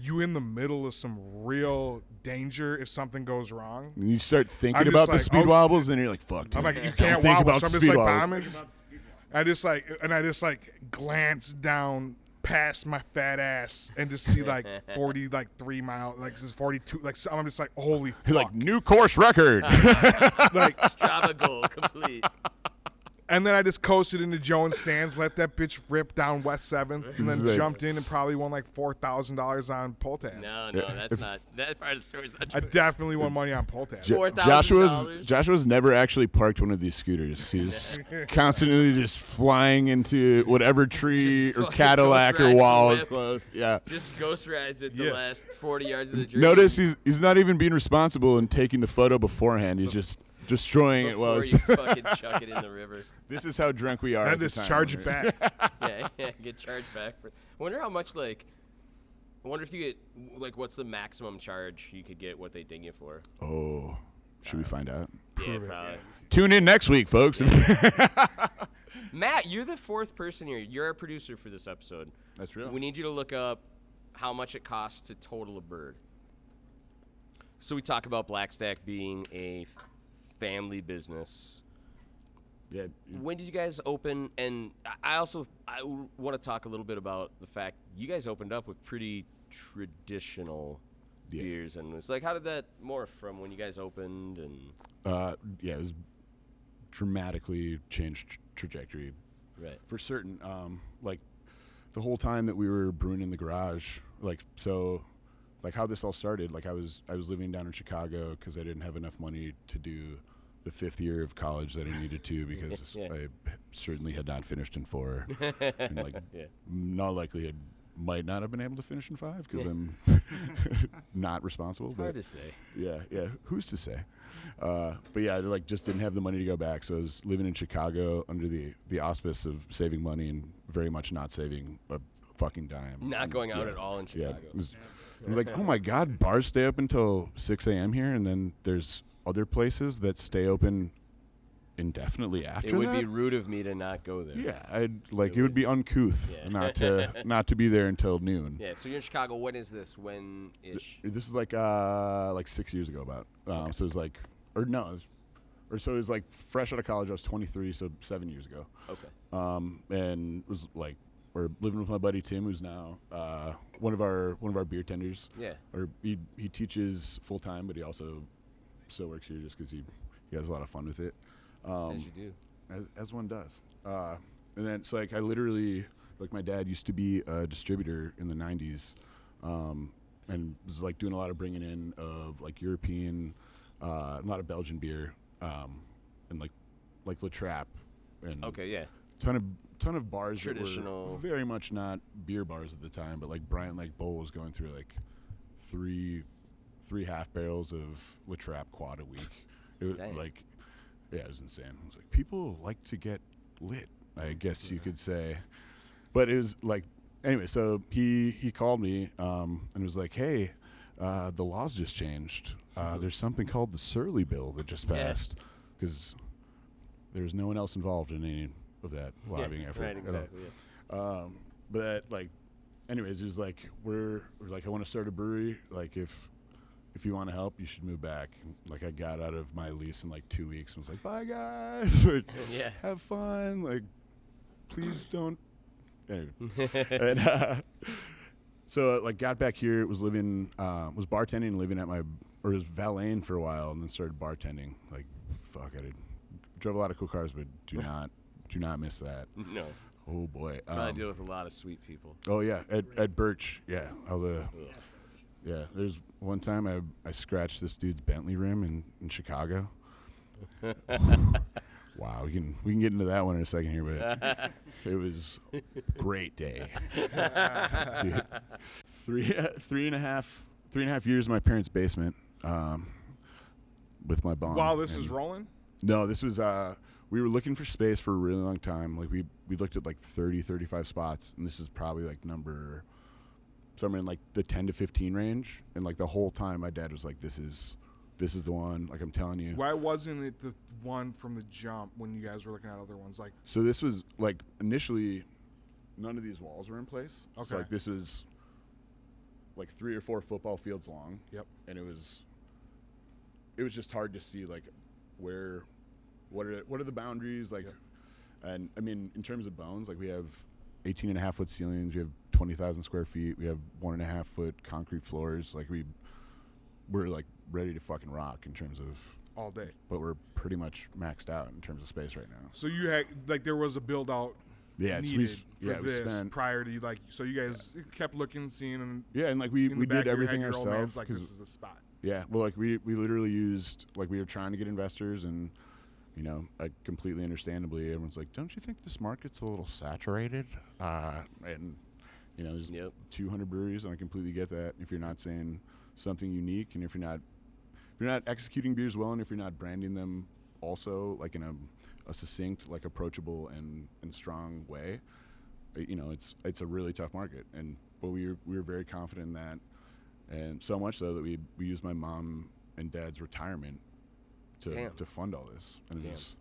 you in the middle of some real danger if something goes wrong. And you start thinking I'm about the like, speed oh, wobbles, and you're like, "Fuck." I'm dude, like, you can't think wobble. about So I'm just speed like wobbles. bombing. I just like, and I just like glance down past my fat ass and just see like (laughs) 40, like three mile, like this is 42. Like so I'm just like, holy fuck. Like new course record. (laughs) (laughs) like, Strava goal complete. And then I just coasted into Joe and Stan's, let that bitch rip down West Seventh, and then Like- jumped in and probably won like four thousand dollars on pull tabs. No, no, that's not. That part of the story's not I definitely won money on pull tabs. Jo- $4,000. Joshua's Joshua's never actually parked one of these scooters. He's (laughs) constantly just flying into whatever tree Just or Cadillac or wall is close. Yeah. Just ghost rides at the Yeah. last 40 yards of the journey. Notice he's he's not even being responsible in taking the photo beforehand. He's just destroying it while before you (laughs) fucking chuck it in the river. This is how drunk we are. And at the just charge it back. (laughs) Yeah, yeah, get charged back. For, I wonder how much like. I wonder if you get like what's the maximum charge you could get what they ding you for. Oh, should we uh, find out? Yeah, Prove it, probably. Tune in next week, folks. (laughs) Matt, you're the fourth person here. You're our producer for this episode. That's real. We need you to look up how much it costs to total a bird. So we talk about Blackstack being a family business. Yeah. When did you guys open? And I- also I want to talk a little bit about the fact you guys opened up with pretty traditional Yeah. beers, and it's like, how did that morph from when you guys opened? And Uh, yeah, it was dramatically changed trajectory right, for certain. Um, like the whole time that we were brewing in the garage, like so, like how this all started. Like I was I was living down in Chicago because I didn't have enough money to do the fifth year of college that I needed to because (laughs) Yeah. I certainly had not finished in four, (laughs) and like yeah, not likely I might not have been able to finish in five because I'm (laughs) not responsible. it's but hard to say. yeah, yeah. Who's to say? Uh, but yeah, I like just didn't have the money to go back, so I was living in Chicago under the the auspice of saving money and very much not saving a fucking dime. Not And, going out yeah, at all in Yeah, Chicago. it was, I'm like, oh my god, bars stay up until six a.m. here, and then there's other places that stay open indefinitely after It would that. be rude of me to not go there. yeah, I'd like It would. be uncouth Yeah. not (laughs) to not to be there until noon. Yeah, so you're in Chicago. When is this? When ish? This is like uh like six years ago about. Um, So it was like, or no, it was, or so it was like fresh out of college. I was 23, so seven years ago. Okay. Um, and was like, we're living with my buddy Tim, who's now uh, one of our one of our beer tenders. Yeah. Or he he teaches full time, but he also still works here just because he he has a lot of fun with it. Um, As you do. as, as one does. Uh, and then it's like I literally like my dad used to be a distributor in the '90s, um, and was like doing a lot of bringing in of like European, uh, a lot of Belgian beer, um, and like like La Trappe, and Okay, yeah. ton of ton of bars Traditional. were very much not beer bars at the time, but like Bryant Lake Bowl was going through like three three half barrels of La Trappe quad a week. It was Dang. like yeah, it was insane. I was like, people like to get lit, I guess you could say. But it was like anyway, so he he called me um, and was like, Hey, uh, the laws just changed. Uh, there's something called the Surly Bill that just passed because there's no one else involved in any of that lobbying yeah, effort. Right, exactly. yes. Um, but like, anyways, it was like we're, we're like I want to start a brewery. Like if if you want to help, you should move back. Like I got out of my lease in like two weeks and was like, bye guys, (laughs) like (laughs) Yeah. have fun. Like please don't. Anyway, (laughs) and, uh, so like got back here, was living, uh, was bartending, living at my or was valeting for a while, and then started bartending. Like fuck, I did drove a lot of cool cars, but do not do not miss that. No. Oh boy. Probably Um, deal with a lot of sweet people. Oh yeah, at, at Birch, yeah. All the yeah. Yeah, there's one time I I scratched this dude's Bentley rim in, in Chicago. (laughs) wow, we can we can get into that one in a second here, but it was great day. (laughs) Dude, three three and a half three and a half years in my parents' basement, um, with my bond. While this is and- rolling, no, this was uh we were looking for space for a really long time. Like we we looked at like 30, 35 spots, and this is probably like number somewhere in like the 10 to 15 range. And like the whole time, my dad was like, "This is this is the one." Like I'm telling you. Why wasn't it the one from the jump when you guys were looking at other ones? Like, So this was like initially, none of these walls were in place. Okay. So like this was like three or four football fields long. Yep. And it was, it was just hard to see like where, what are what are the boundaries like, and I mean in terms of bones like we have 18 and a half foot ceilings, we have 20,000 square feet, we have one and a half foot concrete floors. Like we, we're like ready to fucking rock in terms of, all day. but we're pretty much maxed out in terms of space right now. So you had like there was a build out Yeah, it's- we for yeah, we this spent- prior to like so you guys kept looking, seeing, and Yeah, and like we, we did everything head, your old man's ourselves. Like this is a spot. yeah, well, like we, we literally used like we were trying to get investors, and you know, completely understandably, everyone's like, "Don't you think this market's a little saturated?" Uh, and you know, there's Yep. 200 breweries, and I completely get that. If you're not saying something unique, and if you're not if you're not executing beers well, and if you're not branding them also like in a, a succinct, like approachable and and strong way, you know, it's it's a really tough market. And but we were we were very confident in that, and so much so that we we used my mom and dad's retirement to Damn. to fund all this, and Damn. it was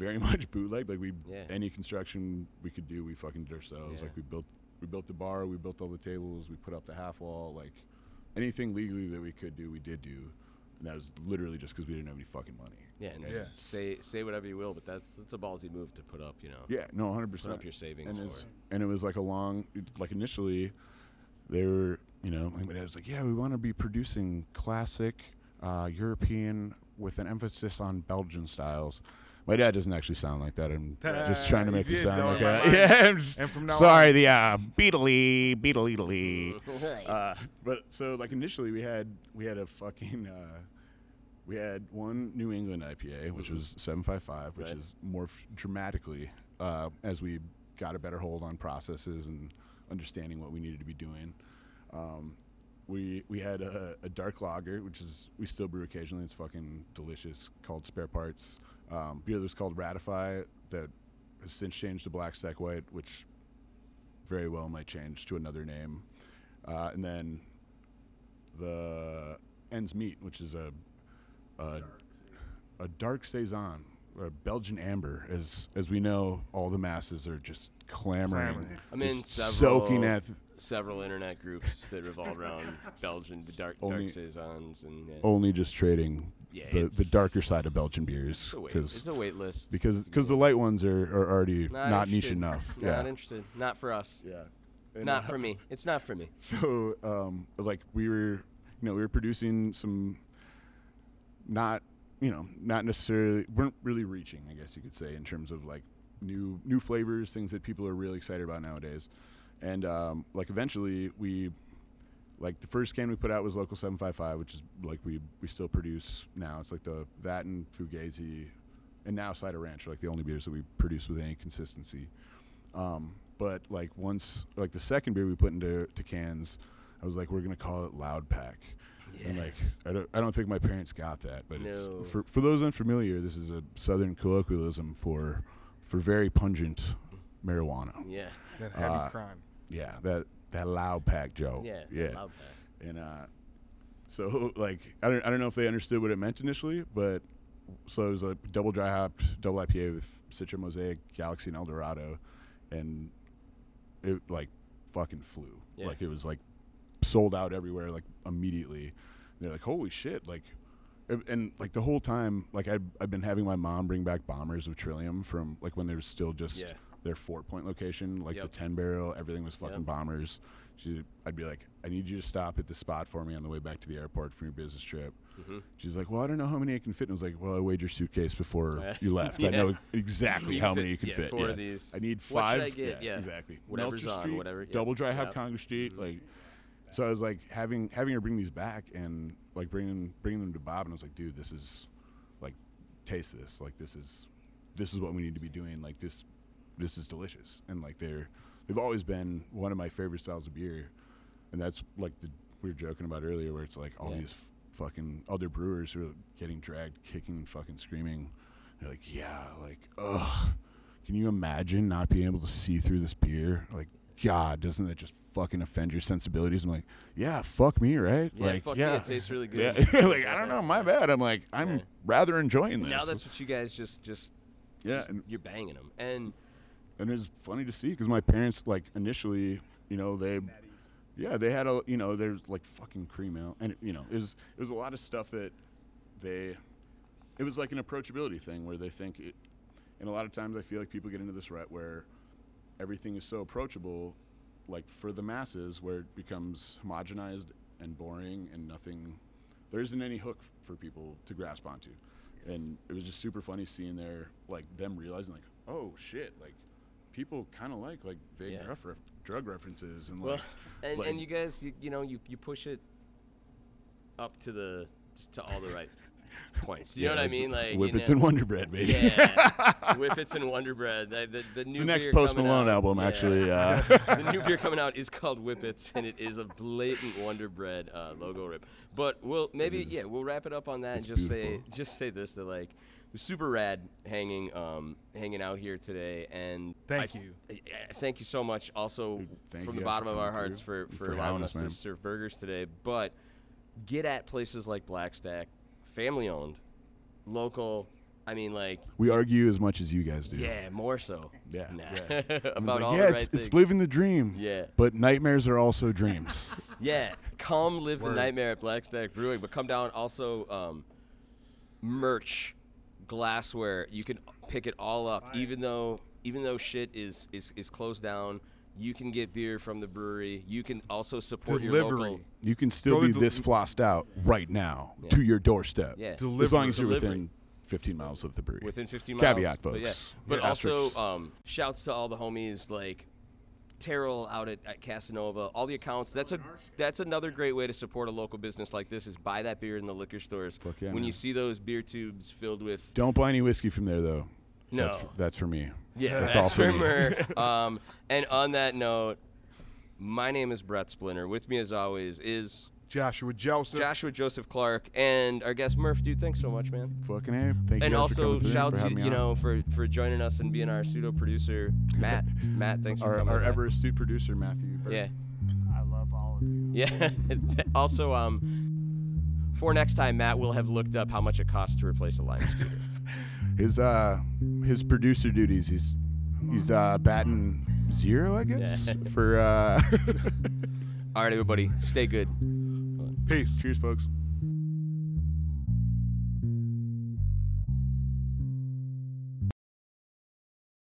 very (laughs) much bootleg. Like we Yeah. any construction we could do, we fucking did ourselves. Yeah. Like we built we built the bar, we built all the tables, we put up the half wall, like anything legally that we could do, we did do. And that was literally just because we didn't have any fucking money. Yeah, and Yeah. say say whatever you will, but that's that's a ballsy move to put up. You know. Yeah, no, hundred Put percent. up your savings and it. and it was like a long, like initially, they were, you know, like my dad was like, yeah, we want to be producing classic uh, European with an emphasis on Belgian styles. My dad doesn't actually sound like that. I'm just trying to make it sound like that. (laughs) Yeah, I'm just, And from now sorry, on- the uh, beetly, beetly, uh, but so like initially we had we had a fucking uh, we had one New England IPA which was 755 which Right. is morphed dramatically uh, as we got a better hold on processes and understanding what we needed to be doing. Um, we we had a, a dark lager which is we still brew occasionally. It's fucking delicious called Spare Parts. Um, beer that was called Ratify that has since changed to Black Stack White which very well might change to another name. Uh, and then the Ends Meat, which is a a, a dark saison or Belgian amber, as as we know, all the masses are just clamoring, Clamoring. I'm in just several soaking at several internet groups that revolve around (laughs) Belgian, the dark Only- dark saisons, and yeah, only just trading Yeah, the, the darker side of Belgian beers it's a wait, because it's a wait list. because It's a because the light ones are, are already not, niche enough. (laughs) Not yeah, interested. Not for us. yeah. And, Not uh, for me. It's not for me. (laughs) So, um, like we were, you know, we were producing some, not, you know, not necessarily weren't really reaching, I guess you could say, in terms of like new new flavors, things that people are really excited about nowadays, and um, like eventually we, like the first can we put out was Local Seven Five Five, which is like we we still produce now. It's like the that and Fugazi, and now Cider Ranch are like the only beers that we produce with any consistency. Um, but like once, like the second beer we put into to cans, I was like, we're gonna call it Loud Pack. And Yeah. like, I don't, I don't think my parents got that, but No. it's for for those unfamiliar. This is a Southern colloquialism for for very pungent marijuana. Yeah. That heavy Uh, crime. Yeah, that that Loud Pack, Joe. Yeah. yeah. Loud pack. And uh, so (laughs) like I don't I don't know if they understood what it meant initially, but so it was a double dry hopped double IPA with Citra Mosaic, Galaxy, and Eldorado, and it like fucking flew. Yeah. Like it was like sold out everywhere like immediately. And they're like, holy shit! Like. and- And like the whole time, like I'd, I've been having my mom bring back bombers of Trillium from like when they were still just Yeah. Their Fort Point location, like Yep. the ten barrel, everything was fucking Yep. bombers. She, I'd be like, I need you to stop at the spot for me on the way back to the airport from your business trip. Mhm. She's like, Well, I don't know how many I can fit. And I was like, Well, I weighed your suitcase before Yeah. (laughs) you left. I know exactly how many you can yeah, fit. four yeah. of these. I need What should five. I get? Yeah. exactly. Whatever's Melcher on, Street, whatever- yeah. Double dry hop. Congress Street, Mhm. like. So I was like having having her bring these back and like bringing bringing them to Bob, and I was like, dude, this is like taste this. Like this is this is what we need to be doing. Like this this is delicious. And like they're they've always been one of my favorite styles of beer. And that's like the we were joking about earlier where it's like all Yeah. these fucking other brewers who are getting dragged kicking and fucking screaming You're like, yeah, like, ugh. Can you imagine not being able to see through this beer? Like, God, doesn't that just fucking offend your sensibilities? I'm like, yeah, fuck me, right? Yeah, like, fuck yeah, it tastes really good. (laughs) yeah. like, I don't know, my bad. I'm like, I'm Yeah. rather enjoying this. Now that's what you guys just just yeah, just- you're banging them, and and it's funny to see because my parents, like, initially, you know, they Yeah, they had a you know there's like fucking cream ale, and you know it was it was a lot of stuff that they it was like an approachability thing where they think it, and a lot of times I feel like people get into this rut where everything is so approachable, like for the masses, where it becomes homogenized and boring and nothing. There isn't any hook for people to grasp onto, and it was just super funny seeing their like them realizing like oh shit like people kind of like like vague Yeah. drug, ref- drug references and well, like (laughs) and, like- and you guys, you, you know, you, you push it up to the to all the right (laughs) points. You know what I mean? Like Whippets you and know, Wonder Bread, baby. Yeah, (laughs) Whippets and Wonder Bread. The, the, the It's new the next Post Malone out- album, yeah. actually. Uh, the new beer coming out is called Whippets, and it is a blatant Wonder Bread uh, logo rip. But we'll maybe yeah we'll wrap it up on that and just say just say this that like was super rad hanging um hanging out here today and Thank I- you. I- I- thank you so much also thank from the bottom of our hearts through for for, for allowing us us, to serve burgers today but get at places like Black Stack family owned local I mean like we argue as much as you guys do. yeah more so Yeah, Nah. yeah. (laughs) About like, all yeah, the it's, right it's things. living the dream. Yeah. But nightmares are also dreams. (laughs) Yeah, come live the nightmare at Black Stack Brewing, but come down also um, merch, glassware. You can pick it all up, even though even though shit is is is closed down. You can get beer from the brewery. You can also support your local. You can still Go to be del- this flossed out right now Yeah. to your doorstep. Yeah. As long as you're Delivery. within 15 miles of the brewery. within 15 miles. Caveat, But, yeah. folks. but Yeah. also, Asterisks. um, shouts to all the homies like Terrell out at, at Casanova. All the accounts. That's a that's another great way to support a local business like this. Is buy that beer in the liquor stores. Fuck yeah, when man. you see those beer tubes filled with Don't buy any whiskey from there, though. no. That's, that's for me. Yeah, That's that's, all for for me. Murph. (laughs) um, and on that note, my name is Brett Splinter. With me, as always, is Joshua Joseph. Joshua Joseph Clark and our guest Murph. Dude, thanks so much, man. Fucking A. Thank you and guys also coming through, shouts for you, having you on. know for for joining us and being our pseudo producer, Matt. (laughs) Matt, thanks for coming. our by. ever astute producer, Matthew. Burke. yeah, I love all of you. yeah. (laughs) also, um, for next time, Matt will have looked up how much it costs to replace a Lime scooter. (laughs) His uh his producer duties. He's he's uh batting zero, I guess. Yeah. For uh All right, everybody, stay good. Peace. cheers, folks.